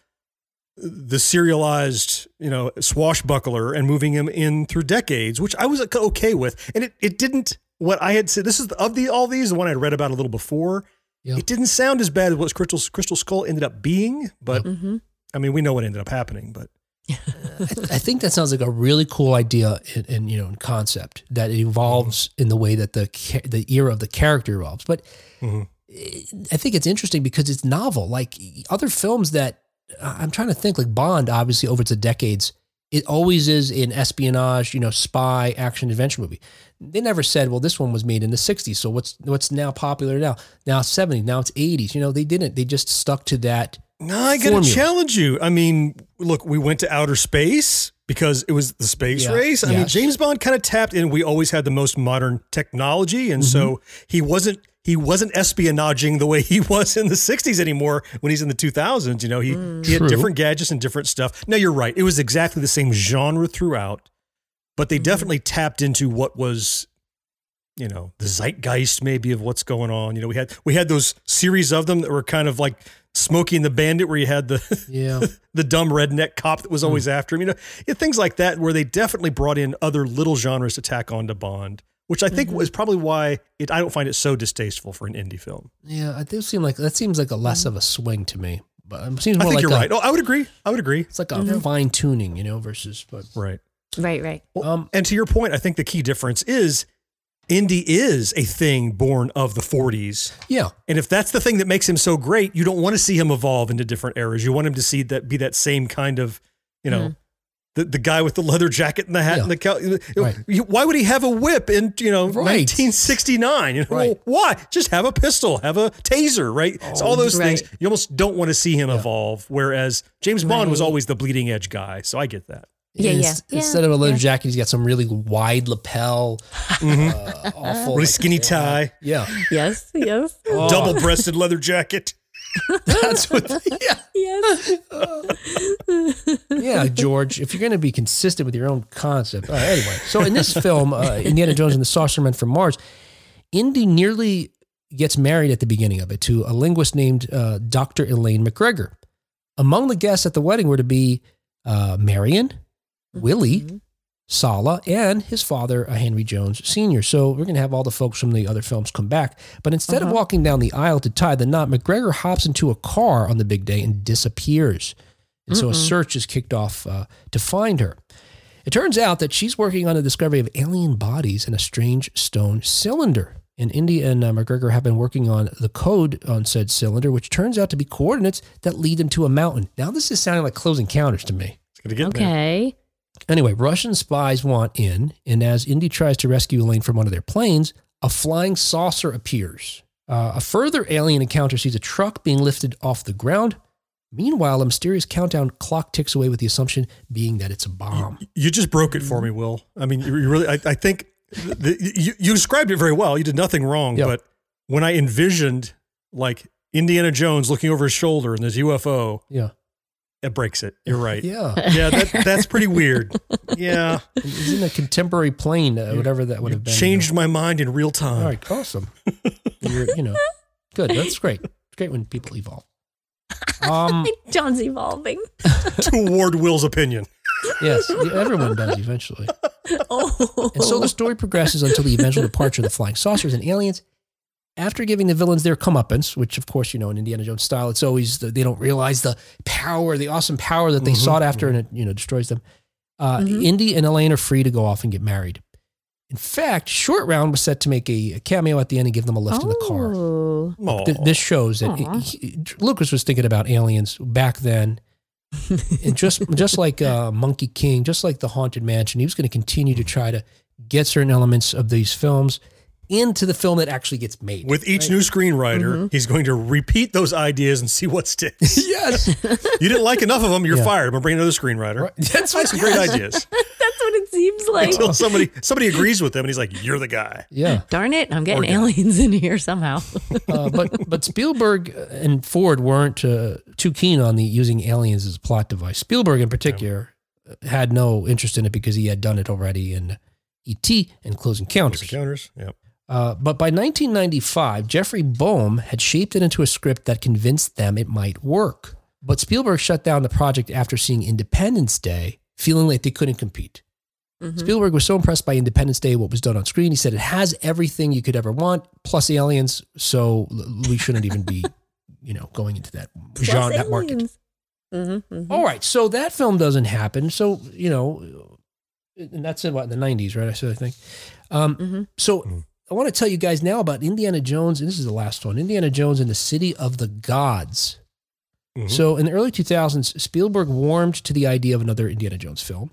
the serialized, you know, swashbuckler and moving him in through decades, which I was okay with. And it, it didn't, what I had said, this is of the, all these, the one I'd read about a little before. Yeah. It didn't sound as bad as what Crystal, Crystal Skull ended up being, but Mm-hmm. I mean, we know what ended up happening, but *laughs* I think that sounds like a really cool idea and, in you know in concept that evolves in the way that the ca- the era of the character evolves. But Mhm. I think it's interesting because it's novel. Like other films that I'm trying to think, like Bond, obviously over the decades, it always is an espionage, you know, spy action adventure movie. They never said, well, this one was made in the 60s, so what's what's now popular now? Now it's 70s, now it's 80s. You know, they didn't. They just stuck to that. no, I got to Formula. challenge you. I mean, look, we went to outer space because it was the space Yeah. race. I mean, James Bond kind of tapped in. We always had the most modern technology, and so Mm-hmm. he wasn't he wasn't espionaging the way he *laughs* was in the 60s anymore when he's in the 2000s. You know, he, mm. he had True. different gadgets and different stuff. No, you're right. It was exactly the same genre throughout, but they mm-hmm. definitely tapped into what was you know the zeitgeist maybe of what's going on you know we had we had those series of them that were kind of like Smokey and the Bandit, where you had the Yeah. *laughs* the dumb redneck cop that was hmm. always after him. You know, yeah, things like that, where they definitely brought in other little genres to tack on to Bond, which I think mm-hmm. was probably why it, I don't find it so distasteful for an indie film. Yeah, it does seem like that seems like a less of a swing to me. But it seems I more think like you're a, right. Oh, I would agree. I would agree. It's like a mm-hmm. fine tuning, you know, versus but Right. Right, right. um And to your point, I think the key difference is indie is a thing born of the 40s. yeah. And if that's the thing that makes him so great, you don't want to see him evolve into different eras. You want him to see that be that same kind of, you know, mm-hmm. The, the guy with the leather jacket and the hat Yeah. and the cow. Right. Why would he have a whip in you know Right. 1969? You know, Right. why? Just have a pistol, have a taser, right? it's all those Right. things. You almost don't want to see him evolve. Whereas James Bond was always the bleeding edge guy, so I get that. Yeah, yeah. Ins- Yeah, Instead of a leather yeah. jacket, he's got some really wide lapel, *laughs* uh, awful, Really skinny tie, Yeah, Yes, yes, Oh, double-breasted leather jacket. That's what. *laughs* Yeah, yes. *laughs* yeah, George. If you're going to be consistent with your own concept, right, anyway. So in this film, uh, Indiana Jones and the Sorcerer from Mars, Indy nearly gets married at the beginning of it to a linguist named uh, Dr. Elaine McGregor. Among the guests at the wedding were to be uh, Marion, Willie, Sallah, and his father, Henry Jones Sr. So we're going to have all the folks from the other films come back. But instead of walking down the aisle to tie the knot, McGregor hops into a car on the big day and disappears. And so a search is kicked off uh, to find her. It turns out that she's working on the discovery of alien bodies in a strange stone cylinder. And Indy and uh, McGregor have been working on the code on said cylinder, which turns out to be coordinates that lead them to a mountain. Now, this is sounding like close encounters to me. It's gonna get there. Anyway, Russian spies want in, and as Indy tries to rescue Elaine from one of their planes, a flying saucer appears. Uh, a further alien encounter sees a truck being lifted off the ground. Meanwhile, a mysterious countdown clock ticks away with the assumption being that it's a bomb. You just broke it for me, Will. I mean, you you really. I, I think the, you, you described it very well. You did nothing wrong. Yep. But when I envisioned like Indiana Jones looking over his shoulder and there's UFO, Yeah. It breaks it. You're right. Yeah. Yeah, that, that's pretty weird. Yeah, It's in a contemporary plane, uh, whatever that would have been. changed my mind in real time. All right. Awesome. You're, you know, good. That's great. It's great when people evolve. Um, *laughs* John's evolving. *laughs* Toward Will's opinion. Yes, everyone does eventually. *laughs* Oh. And so the story progresses until the eventual departure of the flying saucers and aliens. After giving the villains their comeuppance, which of course, you know, in Indiana Jones style, it's always the, they don't realize the power, the awesome power that they Mhm, sought after, and it you know destroys them. Uh, Mhm. Indy and Elaine are free to go off and get married. In fact, Short Round was set to make a, a cameo at the end and give them a lift in the car. Oh. Th- this shows that Aw. he- Lucas was thinking about aliens back then, and just *laughs* just like uh, Monkey King, just like the Haunted Mansion, he was going to continue to try to get certain elements of these films into the film that actually gets made. With each new screenwriter, Mm-hmm. he's going to repeat those ideas and see what sticks. *laughs* yes, you didn't like enough of them, you're Yeah. fired. I'm gonna bring another screenwriter. that's I some great ideas *laughs* That's what it seems like. until *laughs* somebody somebody agrees with them, and he's like, "You're the guy." Yeah, Darn it, I'm getting aliens in here somehow. uh, but but Spielberg and Ford weren't uh, too keen on the using aliens as a plot device. Spielberg, in particular, had no interest in it because he had done it already in E.T. and Close Encounters. Close Encounters. Yep. Uh, but by 1995, Jeffrey Boam had shaped it into a script that convinced them it might work. But Spielberg shut down the project after seeing Independence Day, feeling like they couldn't compete. Mhm. Spielberg was so impressed by Independence Day, what was done on screen. He said it has everything you could ever want, plus aliens. So we shouldn't even be, *laughs* you know, going into that genre, that market. Mm-hmm, All right, so that film doesn't happen. So you know, and that's in what in the '90s, right? I said I think. Um, Mhm. So Mhm. I want to tell you guys now about Indiana Jones, and this is the last one: Indiana Jones and the City of the Gods. Mhm. So in the early 2000s, Spielberg warmed to the idea of another Indiana Jones film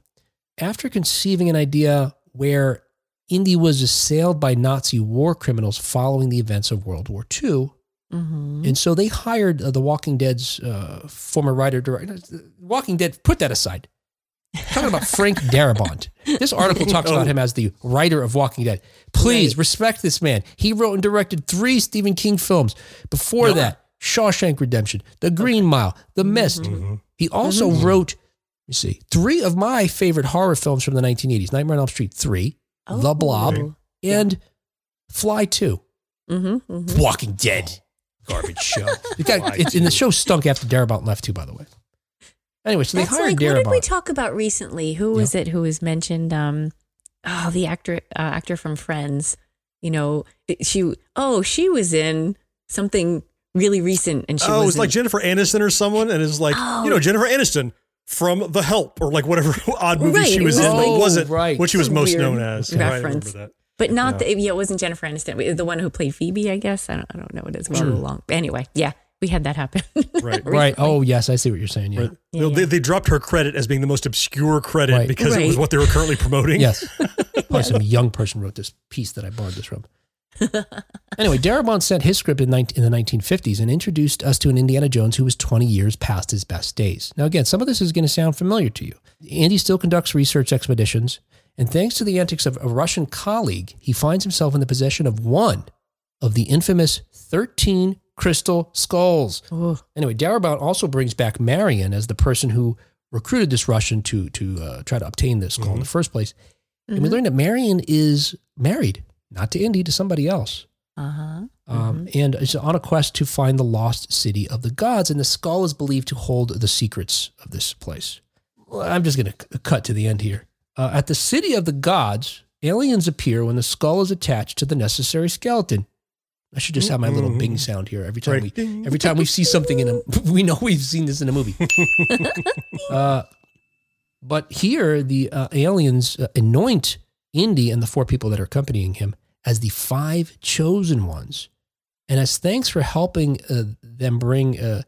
after conceiving an idea where Indy was assailed by Nazi war criminals following the events of World War II. Mm-hmm. And so they hired uh, The Walking Dead's uh, former writer director. Walking Dead, put that aside. Talking about Frank Darabont. This article *laughs* talks about Oh. him as the writer of Walking Dead. Please Right. respect this man. He wrote and directed three Stephen King films. Before Yeah. that, Shawshank Redemption, The Green Mile, The Mist. Mhm. He also wrote, you see, three of my favorite horror films from the 1980s Nightmare on Elm Street 3, Oh. The Blob, and Fly 2. Mm-hmm, mm-hmm. Walking Dead. Garbage show. It got, it, and the show stunk after Darabont left too, by the way. Anyway, so they That's hired like what did we talk about recently? Who was it who was mentioned? Um, oh, the actor uh, actor from Friends. You know, she. Oh, she was in something really recent, and she oh, it was like Jennifer Aniston or someone, and it's like Oh. you know Jennifer Aniston from The Help or like whatever *laughs* odd movie Right, she was, was in. like- but wasn't right. what she was most known as. Yeah, I reference. remember that. but not Yeah. the. Yeah, it wasn't Jennifer Aniston. The one who played Phoebe, I guess. I don't. I don't know what it is. It was long. Anyway, yeah, we had that happen. *laughs* Right. Right. Oh, yes, I see what you're saying. Yeah. Right. Yeah, They- yeah. They, they dropped her credit as being the most obscure credit Right. because it was what they were currently promoting. Yes. *laughs* Probably some young person wrote this piece that I borrowed this from. anyway, Darabont sent his script in, 19, in the 1950s and introduced us to an Indiana Jones who was 20 years past his best days. Now, again, some of this is going to sound familiar to you. Andy still conducts research expeditions, and thanks to the antics of a Russian colleague, he finds himself in the possession of one of the infamous 13 crystal skulls. Oh, Anyway, Darabont also brings back Marion as the person who recruited this Russian to to uh, try to obtain this skull in the first place. And we Mhm. learn that Marion is married, not to Indy, to somebody else, uh-huh. um, and is on a quest to find the lost city of the gods. And the skull is believed to hold the secrets of this place. Well, I'm just going to cut to the end here. Uh, at the city of the gods, aliens appear when the skull is attached to the necessary skeleton. I should just have my little bing sound here every time Right. we Ding. every time we see something in a *laughs* we know we've seen this in a movie. *laughs* uh, but here the uh, aliens uh, anoint Indy and the four people that are accompanying him as the five chosen ones, and as thanks for helping uh, them bring uh,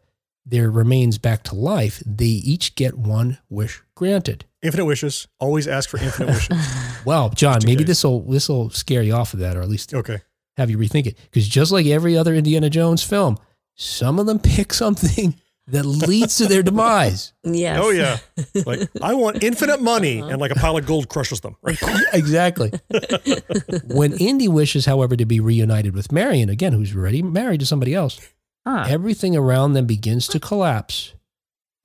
their remains back to life, they each get one wish granted. Infinite wishes. Always ask for infinite *laughs* wishes. Well, John, in maybe this will this will scare you off of that, or at least Okay. Have you rethink it. Because just like every other Indiana Jones film, some of them pick something *laughs* that leads to their demise. Yes. Oh yeah. *laughs* Like I want infinite money, Uh-huh. and like a pile of gold crushes them. Right. *laughs* exactly. when Indy wishes, however, to be reunited with Marion, again, who's already married to somebody else, Huh. everything around them begins to collapse.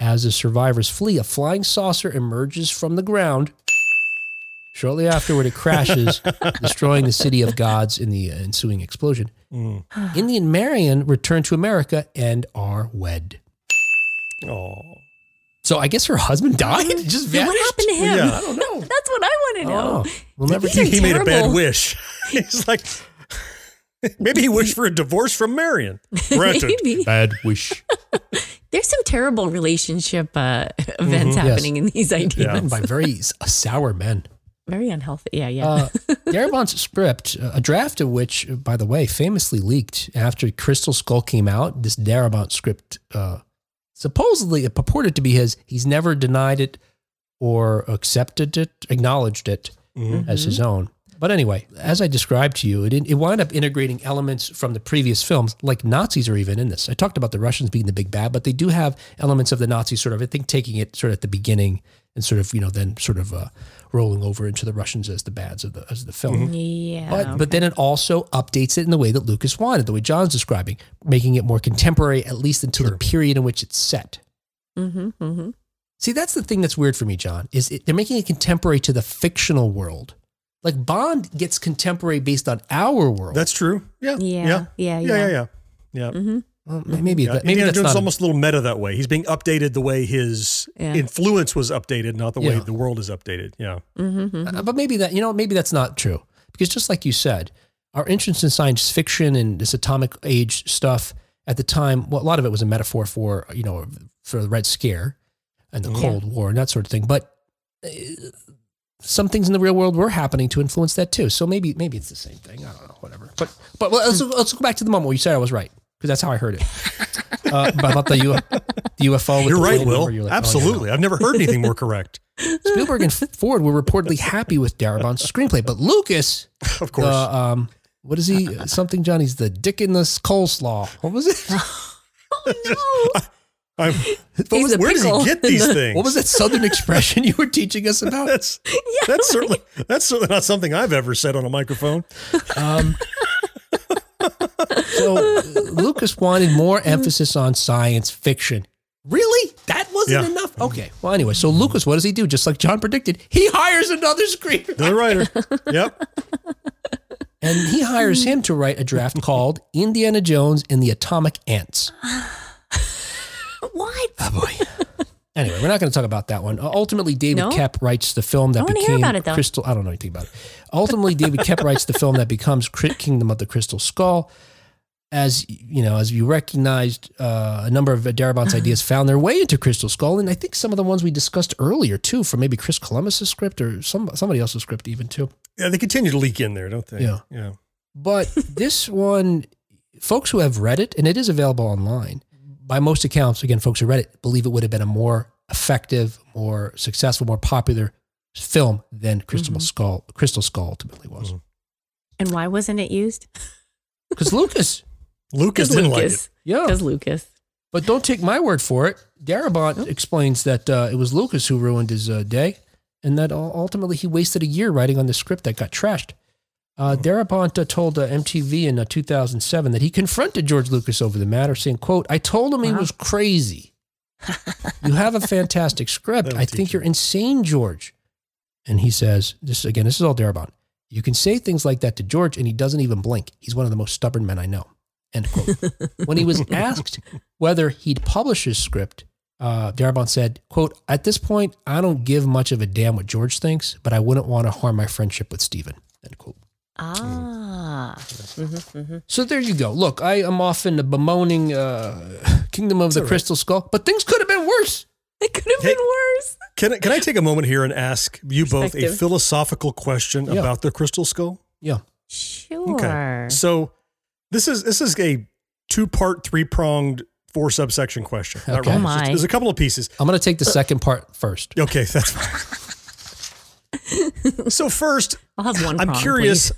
As the survivors flee, a flying saucer emerges from the ground. Shortly afterward, it crashes, *laughs* destroying the city of gods in the ensuing explosion. Mm. Indy and Marion return to America and are wed. Oh. So I guess her husband died. Just Yeah, vanished. what happened to him? Yeah. I don't know. That's what I want to know. Oh, we'll never These are he made a bad wish. *laughs* He's like, maybe he wished for a divorce from Marion. Granted. *laughs* Maybe. bad wish. There's some terrible relationship uh, events happening in these ideas. Yeah. by very sour men. Very unhealthy. Yeah, yeah. Uh, *laughs* Darabont's script, a draft of which, uh, by the way, famously leaked after Crystal Skull came out. This Darabont script, uh, supposedly it purported to be his. He's never denied it or accepted it, acknowledged it as his own. But anyway, as I described to you, it, it wound up integrating elements from the previous films, like Nazis are even in this. I talked about the Russians being the big bad, but they do have elements of the Nazis sort of, I think, taking it sort of at the beginning and sort of, you know, then sort of uh, rolling over into the Russians as the bads of the, as the film. yeah. But, but then it also updates it in the way that Lucas wanted, the way John's describing, making it more contemporary, at least until the period in which it's set. mm-hmm, mm-hmm. See, that's the thing that's weird for me, John, is it, they're making it contemporary to the fictional world. Like Bond gets contemporary based on our world. That's true. Yeah. Yeah, Yeah. yeah, Yeah. Yeah. yeah. Yeah. yeah. hmm Well, maybe Yeah, that, maybe Indiana that's Jones is almost a little meta that way. He's being updated the way his Yeah. influence was updated, not the way Yeah. the world is updated. Yeah. Mm-hmm. Uh, but maybe that you know maybe that's not true because just like you said our interest in science fiction and this atomic age stuff at the time well a lot of it was a metaphor for you know for the red scare and the cold war and that sort of thing but uh, some things in the real world were happening to influence that too so maybe maybe it's the same thing i don't know whatever but but let's, let's go back to the moment where you said i was right because that's how i heard it uh, about the, U, the ufo with You're the right, plane Will. You're like, oh, yeah. Absolutely. I've never heard anything more correct. *laughs* Spielberg and Ford were reportedly happy with Darabont's screenplay, but Lucas, *laughs* Of course. the um, what is he? Something Johnny's the dick in the coleslaw. What was it? *laughs* Oh no. I'm, He's was, a where does he get these things? What was that Southern expression you were teaching us about? That's that's certainly that's certainly not something I've ever said on a microphone. Um, so Lucas wanted more emphasis on science fiction. Really? That wasn't Yeah. enough? Okay. Well, anyway, so Lucas, what does he do? Just like John predicted, he hires another screenwriter. The writer. Yep. And he hires him to write a draft called Indiana Jones and the Atomic Ants. What? Oh boy. Anyway, we're not going to talk about that one. Uh, Ultimately, David No? Kep writes the film that I wanna hear became about it. Crystal. I don't know anything about it. Ultimately, David Koepp writes the film that becomes Kingdom of the Crystal Skull. As you know, as you recognized, uh, a number of Darabont's *laughs* ideas found their way into Crystal Skull, and I think some of the ones we discussed earlier too, from maybe Chris Columbus's script or some somebody else's script even too. Yeah, they continue to leak in there, don't they? Yeah. Yeah. But this one, folks who have read it, and it is available online, by most accounts, again, folks who read it believe it would have been a more effective, more successful, more popular film than Crystal Mhm. Skull. Crystal Skull ultimately was Mhm. And why wasn't it used? *laughs* because Lucas, *laughs* Lucas didn't like it. yeah. Because Lucas. But don't take my word for it. Darabont explains that uh, it was Lucas who ruined his uh, day, and that ultimately he wasted a year writing on the script that got trashed. Uh, Darabont uh, told uh, MTV in uh, 2007 that he confronted George Lucas over the matter, saying, "quote I told him he Wow. was crazy. you have a *laughs* fantastic script. That'll I think you. you're insane, George." And he says, "This again. This is all Darabont. You can say things like that to George, and he doesn't even blink. He's one of the most stubborn men I know." End quote. *laughs* when he was asked whether he'd publish his script, uh, Darabont said, quote, at this point, I don't give much of a damn what George thinks, but I wouldn't want to harm my friendship with Steven. end quote. Ah. Mm-hmm, mm-hmm. So there you go. Look, I am often the bemoaning uh, Kingdom of the all right. Crystal Skull, but things could have been worse. It could have Hey. been worse. Can I, can I take a moment here and ask you both a philosophical question Yeah. about the crystal skull? Yeah. Sure. Okay. So this is this is a two part, three pronged, four subsection question. Okay. really. Oh my. just- There's a couple of pieces. I'm going to take the second part first. Okay, *laughs* that's fine. *laughs* so first, I'll have one. I'm prong, curious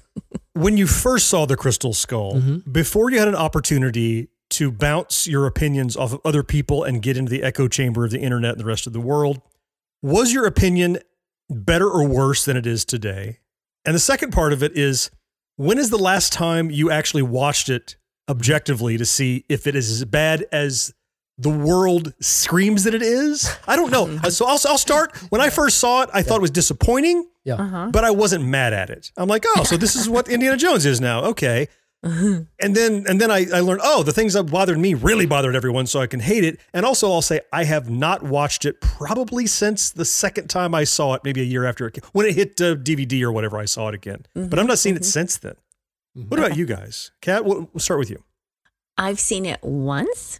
when you first saw the crystal skull, Mm-hmm. before you had an opportunity to bounce your opinions off of other people and get into the echo chamber of the internet and the rest of the world, was your opinion better or worse than it is today? And the second part of it is when is the last time you actually watched it objectively to see if it is as bad as the world screams that it is? I don't know. Mm-hmm. *laughs* So I'll, I'll start. When I first saw it, I thought it was disappointing Yeah. Uh-huh. but I wasn't mad at it. I'm like, oh, so this is what Indiana Jones is now. Okay. *laughs* and then and then I, I learned oh the things that bothered me really bothered everyone so I can hate it and also I'll say I have not watched it probably since the second time I saw it maybe a year after it when it hit uh, DVD or whatever I saw it again but I'm not seeing it since then. What about you guys, Kat? We'll, we'll start with you. I've seen it once.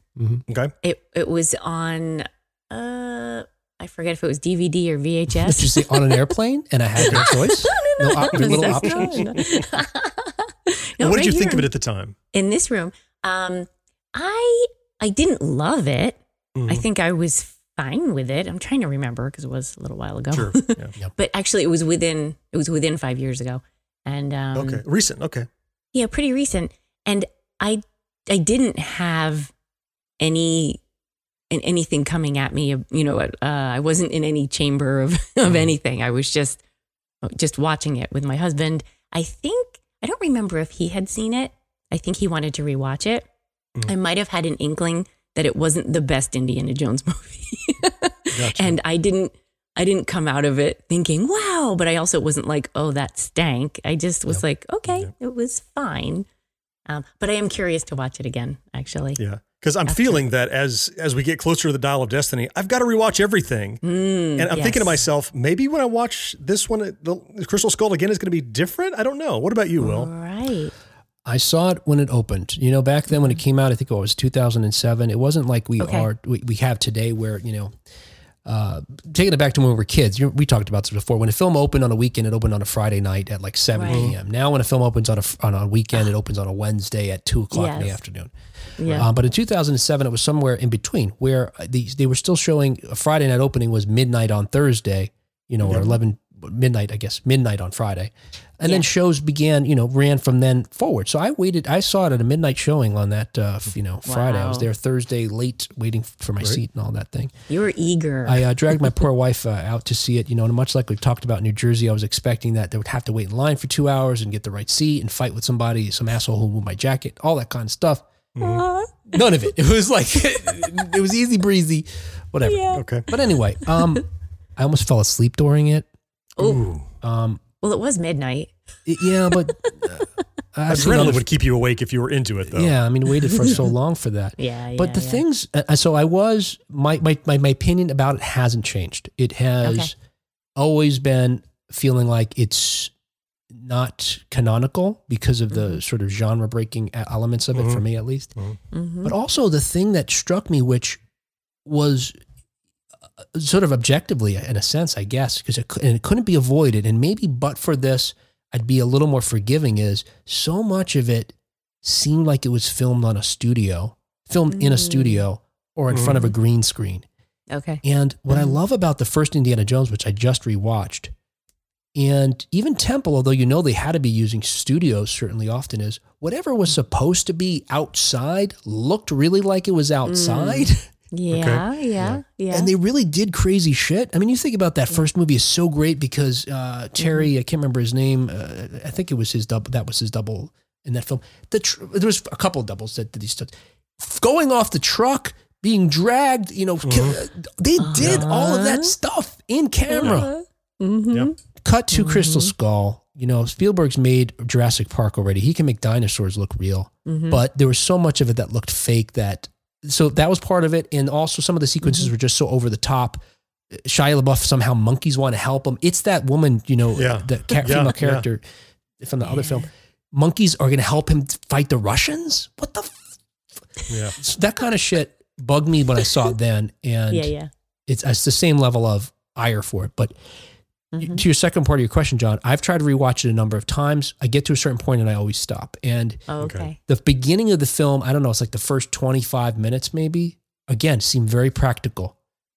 Okay. It it was on uh I forget if it was DVD or VHS. Did you VHS. say on an airplane and I had *laughs* no choice? No, op- No, little that's options. not. *laughs* And what right did you here think of it at the time? in this room? Um, I I didn't love it. I Mhm. think I was fine with it. I'm trying to remember because it was a little while ago. Sure. *laughs* Yeah. but actually, it was within it was within five years ago, and um, Okay. Recent. Okay. yeah, pretty recent. And I I didn't have any and anything coming at me. You know, uh, I wasn't in any chamber of *laughs* of Mhm. anything. I was just just watching it with my husband. I think I don't remember if he had seen it. I think he wanted to rewatch it. Mhm. I might have had an inkling that it wasn't the best Indiana Jones *laughs* movie, Gotcha. and I didn't. I didn't come out of it thinking, wow, but I also wasn't like, oh, that stank. I just was Yep. like, okay, Yep. it was fine. Um, but I am curious to watch it again, actually. Yeah. Because I'm After- feeling that as as we get closer to the dial of destiny, I've got to rewatch everything. Mm, And I'm thinking to myself, maybe when I watch this one, the, the Crystal Skull again is going to be different. I don't know. What about you, Will? Right. I saw it when it opened. You know, back then when it came out, I think it was 2007. It wasn't like we Okay. are we, we have today, where you know, uh, taking it back to when we were kids. You, we talked about this before. When a film opened on a weekend, it opened on a Friday night at like 7 Right. p.m. Now, when a film opens on a on a weekend, it opens on a Wednesday at two o'clock in the afternoon. Yeah. Uh, but in 2007, it was somewhere in between where the, they were still showing a Friday night opening was midnight on Thursday, you know, or 11 midnight, I guess, midnight on Friday. And then shows began, you know, ran from then forward. So I waited, I saw it at a midnight showing on that, uh, you know, Friday. I was there Thursday late waiting for my seat and all that thing. you were eager. I uh, dragged my *laughs* poor wife uh, out to see it, you know, and much like we talked about in New Jersey, I was expecting that they would have to wait in line for two hours and get the right seat and fight with somebody, some asshole who moved my jacket, all that kind of stuff. None of it. *laughs* It was like it was easy breezy, whatever. yeah. Okay. But anyway, um, I almost fell asleep during it. Oh, Um, well, it was midnight. yeah, but *laughs* uh, I've seen Adrenaline would keep you awake if you were into it, though. yeah, I mean, waited for so *laughs* long for that. Yeah. But the yeah. things, uh, so I was my, my my my opinion about it hasn't changed. It has Okay. always been feeling like it's not canonical because of Mm-hmm. the sort of genre breaking elements of it for Mhm. me at least. Mhm. But also the thing that struck me, which was uh, sort of objectively, in a sense, I guess, because it, and it couldn't be avoided. And maybe but for this, I'd be a little more forgiving. Is so much of it seemed like it was filmed on a studio, filmed in a Mm. studio or in front of a green screen. Okay. And what I Mhm. love about the first Indiana Jones, which I just rewatched, and even Temple, although you know they had to be using studios certainly often, is whatever was supposed to be outside looked really like it was outside. Yeah. Yeah. Yeah. And they really did crazy shit. I mean, you think about that first movie is so great because uh, Terry, I can't remember his name. Uh, I think it was his double. That was his double in that film. The tr- there was a couple of doubles that did these stuff. Going off the truck, being dragged. You know, kill- they did all of that Uh-huh. stuff in camera. Mhm. Yep. Cut to Crystal Skull. You know, Spielberg's made Jurassic Park already. He can make dinosaurs look real, Mhm. but there was so much of it that looked fake that. So that was part of it, and also some of the sequences mm-hmm. were just so over the top. Shia LaBeouf somehow monkeys want to help him. It's that woman, you know, Yeah. the Yeah, female yeah. character from the other film. Monkeys are going to help him fight the Russians. What the? F- Yeah. *laughs* that kind of shit bugged me when I saw it then, *laughs* and Yeah. Yeah. it's it's the same level of ire for it. But Mhm. to your second part of your question, John, I've tried to rewatch it a number of times. I get to a certain point and I always stop. And Oh, Okay. okay. the beginning of the film, I don't know, it's like the first 25 minutes maybe, again, seemed very practical.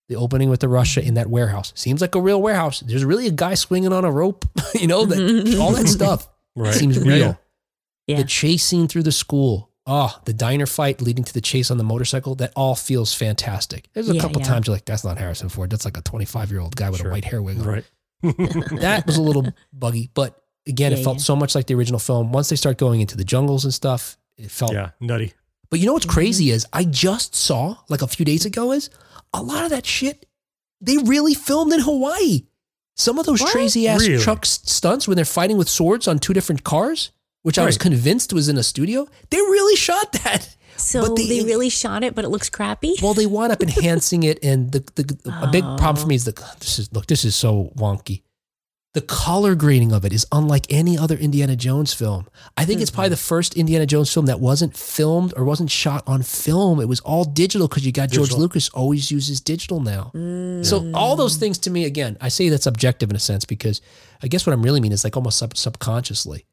The opening with the Russia in that warehouse seems like a real warehouse. There's really a guy swinging on a rope, *laughs* you know, that *laughs* all that stuff Right. seems real. yeah. Yeah. The chase scene through the school. Oh, the diner fight leading to the chase on the motorcycle. That all feels fantastic. There's a Yeah, couple yeah. times you're like, that's not Harrison Ford. That's like a 25 year old guy with Sure. a white hair wig on. Right. *laughs* That was a little buggy, but again, it felt yeah. so much like the original film. Once they start going into the jungles and stuff, it felt. Yeah. Nutty. But you know what's Mm-hmm. crazy is I just saw like a few days ago is a lot of that shit they really filmed in Hawaii. Some of those What? crazy ass Really? truck stunts when they're fighting with swords on two different cars. which I was convinced was in a studio. They really shot that. So But they, really shot it, but it looks crappy. Well, they wound up enhancing it, and the, the a big problem for me Oh. is the this is look. This is so wonky. The color grading of it is unlike any other Indiana Jones film. I think it's Mm-hmm. probably the first Indiana Jones film that wasn't filmed or wasn't shot on film. It was all digital because you got George Lucas always uses digital now. Mm. So all those things to me, again, I say that's objective in a sense because I guess what I'm really mean is like almost sub- subconsciously.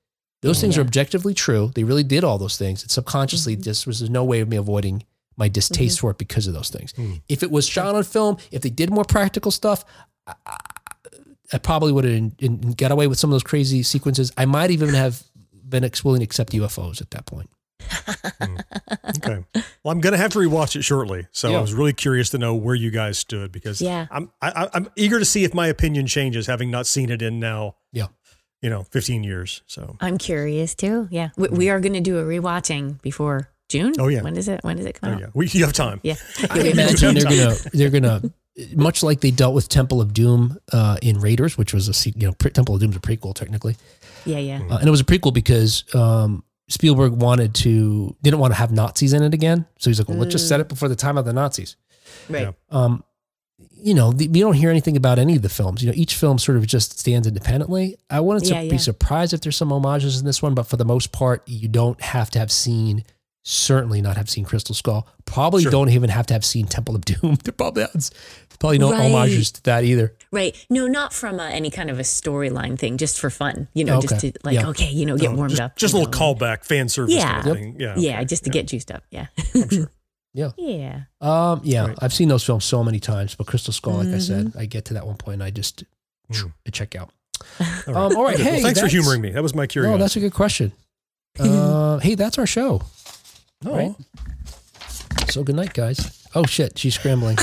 Those things are Yeah. Mm-hmm. objectively true. They really did all those things. And subconsciously, mm-hmm. just was there's no way of me avoiding my distaste mm-hmm. for it because of those things. Hmm. If it was shot on film, if they did more practical stuff, I, I- I probably would have in, in, got away with some of those crazy sequences. I might even *laughs* have been ex- willing to accept UFOs at that point. Hmm. *laughs* Okay. Well, I'm gonna have to rewatch it shortly, so Yeah. I was really curious to know where you guys stood because Yeah. I'm I, I- I'm eager to see if my opinion changes, having not seen it in now, Yeah. You know, 15 years. So I'm curious too. Yeah, we, we are going to do a rewatching before June. Oh, yeah. When is it? When does it come oh out? yeah, we you have time. Yeah. *laughs* I Yeah, we have imagine they're gonna they're gonna much like they dealt with Temple of Doom uh, in Raiders, which was a you know pre- Temple of Doom's a prequel technically, Yeah, yeah. uh, and it was a prequel because um, Spielberg wanted to didn't want to have Nazis in it again, so he's like, well, let's just set it before the time of the Nazis. Right. Yeah. Um, you know, the, you don't hear anything about any of the films. You know, each film sort of just stands independently. I wouldn't Yeah, su- yeah. be surprised if there's some homages in this one, but for the most part, you don't have to have seen. Certainly not have seen Crystal Skull. Probably Sure. don't even have to have seen Temple of Doom. *laughs* There probably has, probably no Right. homages to that either. Right. No, not from uh, any kind of a storyline thing, just for fun. You know, just to like, Yeah. okay, you know, get Oh, warmed just, up. Just a little know. callback, fan service Yeah. kind of thing. Yeah. Yeah, okay, just to get juiced up. Yeah. *laughs* Yeah. yeah. Um, yeah, Right. I've seen those films so many times, but Crystal Skull, like I said, Mm-hmm. I get to that one point and I just Mm. I check out. All right. Um, all right, hey, well, thanks for humoring me. That was my curiosity. No, that's a good question. *laughs* Uh, hey, that's our show. Oh, right. So good night, guys. Oh shit, she's scrambling.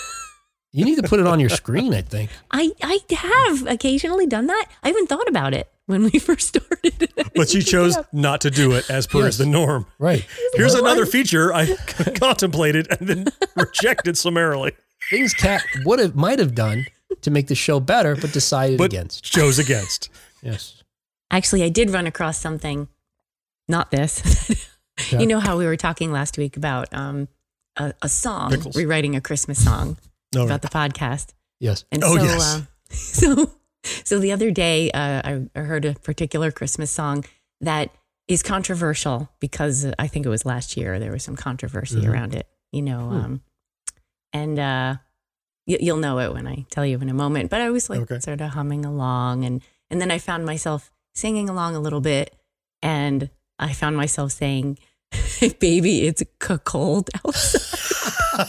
*laughs* you need to put it on your screen, I think. I, I have occasionally done that. I haven't thought about it when we *laughs* first started. But she *laughs* chose not to do it as per Yes. the norm. Right. Here's another feature I *laughs* contemplated and then rejected summarily, Things Kat would have might have done to make the show better, but decided but against. chose against. Yes. Actually, I did run across something, not this. Yeah. You know how we were talking last week about um, a, a song, Pickles. rewriting a Christmas song No, about the podcast. Yes. And Oh, so, yes. uh, so, so the other day, uh, I, heard a particular Christmas song that is controversial because I think it was last year there was some controversy Mhm. around it. You know, Hmm. um, and uh, you, you'll know it when I tell you in a moment. But I was like Okay. sort of humming along, and and then I found myself singing along a little bit, and I found myself saying. *laughs* Baby, it's cold *laughs* outside. And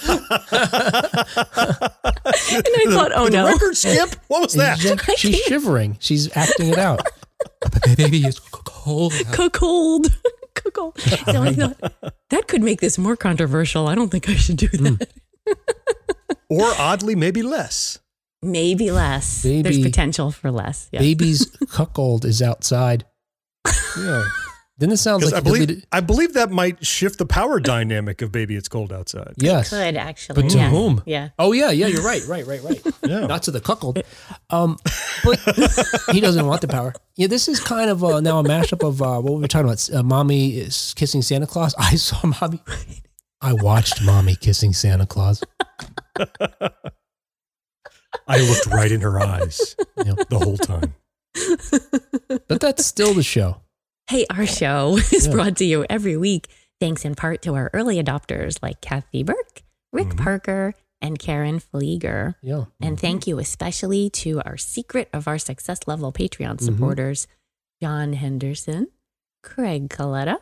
I thought, oh, no. record skip. What was that? She's, *laughs* she's shivering. She's acting it out. *laughs* Baby is cold. cuckold. *laughs* cuckold. So I thought that could make this more controversial. I don't think I should do hmm. that. Or oddly, maybe less. Maybe less. There's potential for less. Yeah. Baby's cuckold is outside. Yeah. Then it sounds like I believe deleted- I believe that might shift the power dynamic of "Baby, It's Cold Outside." Yes. Could actually. But to yeah. whom? Yeah. Oh yeah, yeah, you're right, right, right, right. *laughs* Yeah. Not to the cuckold. Um, but *laughs* he doesn't want the power. Yeah, this is kind of uh, now a mashup of uh, what we were talking about. Uh, mommy is kissing Santa Claus. *laughs* I saw mommy. I watched mommy kissing Santa Claus. I looked right in her eyes Yeah. the whole time. But that's still the show. Hey, our show *laughs* is Yeah. brought to you every week, thanks in part to our early adopters like Kathy Burke, Rick Mhm. Parker, and Karen Flieger. Yeah. And thank you especially to our secret of our success level Patreon Mhm. supporters John Henderson, Craig Coletta,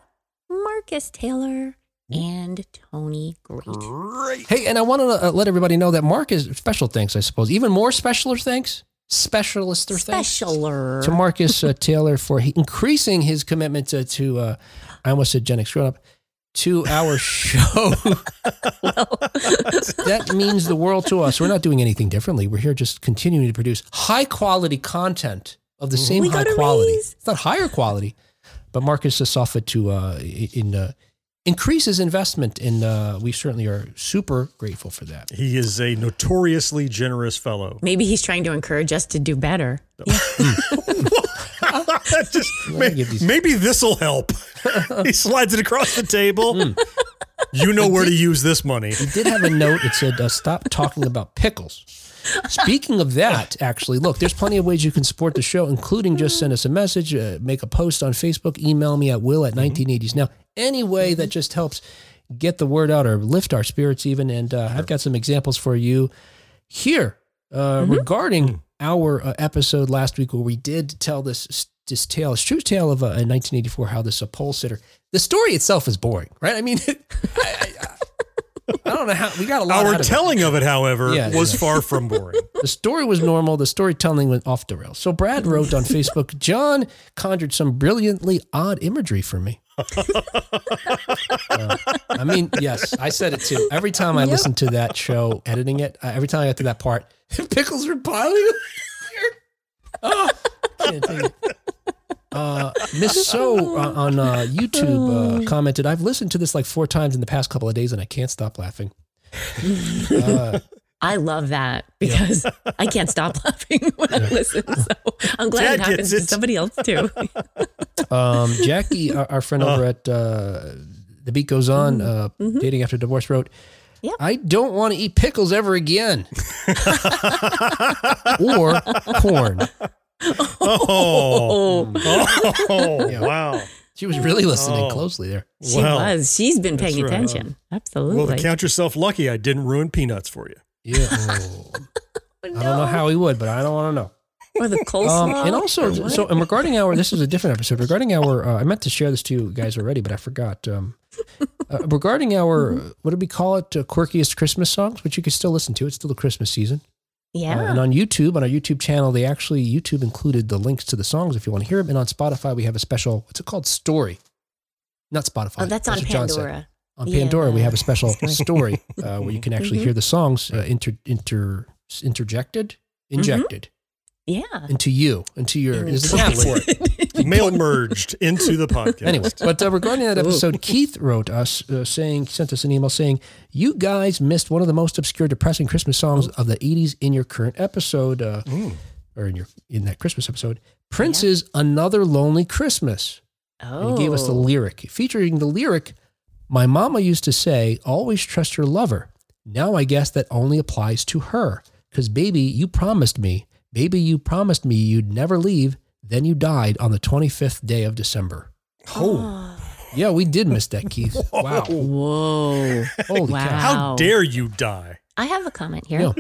Marcus Taylor, and Tony Great. Great. Hey, and I want to uh, let everybody know that Mark is special thanks, I suppose. Even more specialer thanks, specialister or Specialer. to Marcus uh, Taylor for he, increasing his commitment to, to uh, I almost said Gen X grown up, to our show. *laughs* that means the world to us. We're not doing anything differently. We're here just continuing to produce high quality content of the same We high quality. raise. It's not higher quality, but Marcus offered to uh, in uh, increase his investment, in uh, we certainly are super grateful for that. He is a notoriously generous fellow. Maybe he's trying to encourage us to do better. *laughs* Just may, these- maybe this will help. *laughs* he slides it across the table. Hmm. You know where to use this money. He did have a note. It said, uh, "Stop talking about pickles." *laughs* Speaking of that, actually, look, there's plenty of ways you can support the show, including just send us a message, uh, make a post on Facebook, email me at will at 1980s. Now, any way that just helps get the word out or lift our spirits, even. And uh, I've got some examples for you here uh, regarding our uh, episode last week where we did tell this this tale, this true tale of uh, in 1984 how this uh, pole sitter. The story itself is boring, right? I mean, *laughs* I, I, I don't know how we got a lot. Our out of it. telling of it, however, Yeah, was yeah. far from boring. *laughs* The story was normal. The storytelling went off the rails. So Brad wrote on Facebook, John conjured some brilliantly odd imagery for me. *laughs* Uh, I mean, yes, I said it too. Every time I listened to that show, editing it, uh, every time I got to that part, *laughs* pickles were piling. oh, can't take it. Uh, Miss So uh, on uh, YouTube uh, commented, I've listened to this like four times in the past couple of days and I can't stop laughing. Uh, *laughs* I love that because I can't stop *laughs* laughing when I listen. So I'm glad Dad it happens gets to somebody else too. *laughs* Um, Jackie, our, our friend over at uh, The Beat Goes On, uh, Dating After Divorce, wrote, Yep. I don't want to eat pickles ever again. or corn. Oh, oh *laughs* Yeah. wow. She was really listening Oh. closely there. She Wow. was. She's been paying right. attention. Absolutely. Well, to count yourself lucky, I didn't ruin peanuts for you. Yeah. *laughs* Oh. I don't know how he would, but I don't want to know. or the coleslaw. Um, and also, so and regarding our, this is a different episode. Regarding our, uh, I meant to share this to you guys already, but I forgot. Um, uh, regarding our, uh, what do we call it? Uh, quirkiest Christmas songs, which you can still listen to. It's still the Christmas season. Uh, yeah. and on YouTube, on our YouTube channel, they actually YouTube included the links to the songs if you want to hear them. And on Spotify, we have a special. What's it called? Story. Not Spotify. oh, that's on what John. Pandora. On Yeah. Pandora, we have a special *laughs* Story. uh, where you can actually Mhm. hear the songs uh, inter inter interjected, Mm-hmm. injected Yeah. into you, into your. App for it. *laughs* *laughs* Mail merged into the podcast. *laughs* Anyway, but uh, regarding that episode, Keith wrote us uh, saying, sent us an email saying, "You guys missed one of the most obscure, depressing Christmas songs of the '80s in your current episode, uh, or in your in that Christmas episode, Prince's Another Lonely Christmas." Oh. And he gave us the lyric, featuring the lyric, "My mama used to say, always trust your lover. Now I guess that only applies to her, because baby, you promised me, baby, you promised me you'd never leave." Then you died on the 25th day of December. Oh. *laughs* Yeah, we did miss that, Keith. Wow. Whoa. Holy Wow. cow. How dare you die? I have a comment here Yeah.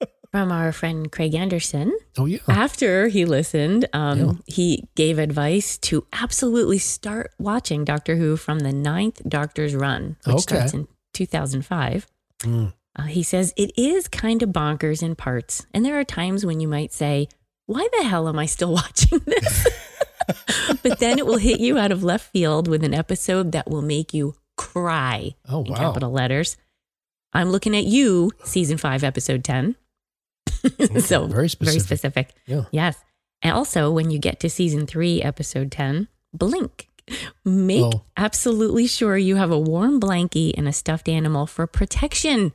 *laughs* from our friend Craig Anderson. Oh, yeah. After he listened, um, Yeah. he gave advice to absolutely start watching Doctor Who from the ninth Doctor's run, which Okay. starts in 2005. Mm. Uh, he says it is kind of bonkers in parts, and there are times when you might say, "Why the hell am I still *laughs* watching this?" *laughs* but then it will hit you out of left field with an episode that will make you cry Oh, wow. in capital letters. I'm looking at you, season five, episode 10. *laughs* so Very specific. Very specific. Yeah. Yes. And also, when you get to season three, episode 10, blink. Make Oh. absolutely sure you have a warm blankie and a stuffed animal for protection.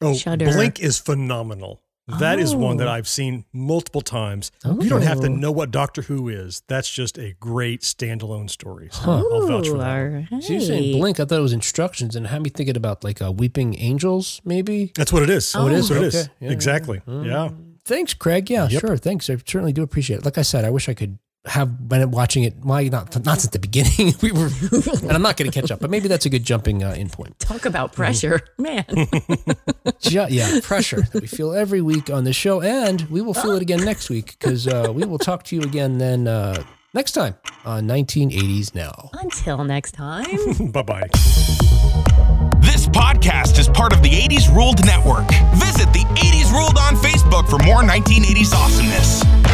Oh, Shudder. Blink is phenomenal. That is one that Oh. I've seen multiple times. You don't have to Oh. know what Doctor Who is. That's just a great standalone story. So Huh. I'll vouch for that. all one. So you're saying blink? I thought it was instructions and had me thinking about like uh, weeping angels, maybe. That's what it is. Oh, it That's is? what it is. Okay. Yeah, exactly. yeah. Yeah. Thanks, Craig. Yeah, Yep. sure. Thanks. I certainly do appreciate it. Like I said, I wish I could have been watching it. Why not? Not at the beginning. *laughs* we were, and I'm not going to catch up. But maybe that's a good jumping uh, in point. Talk about pressure. Man. *laughs* Ju- yeah, pressure that we feel every week on the show, and we will feel it again next week because uh, we will talk to you again then uh, next time on 1980s Now. Until next time. *laughs* bye bye. This podcast is part of the 80s Ruled Network. Visit the 80s Ruled on Facebook for more 1980s awesomeness.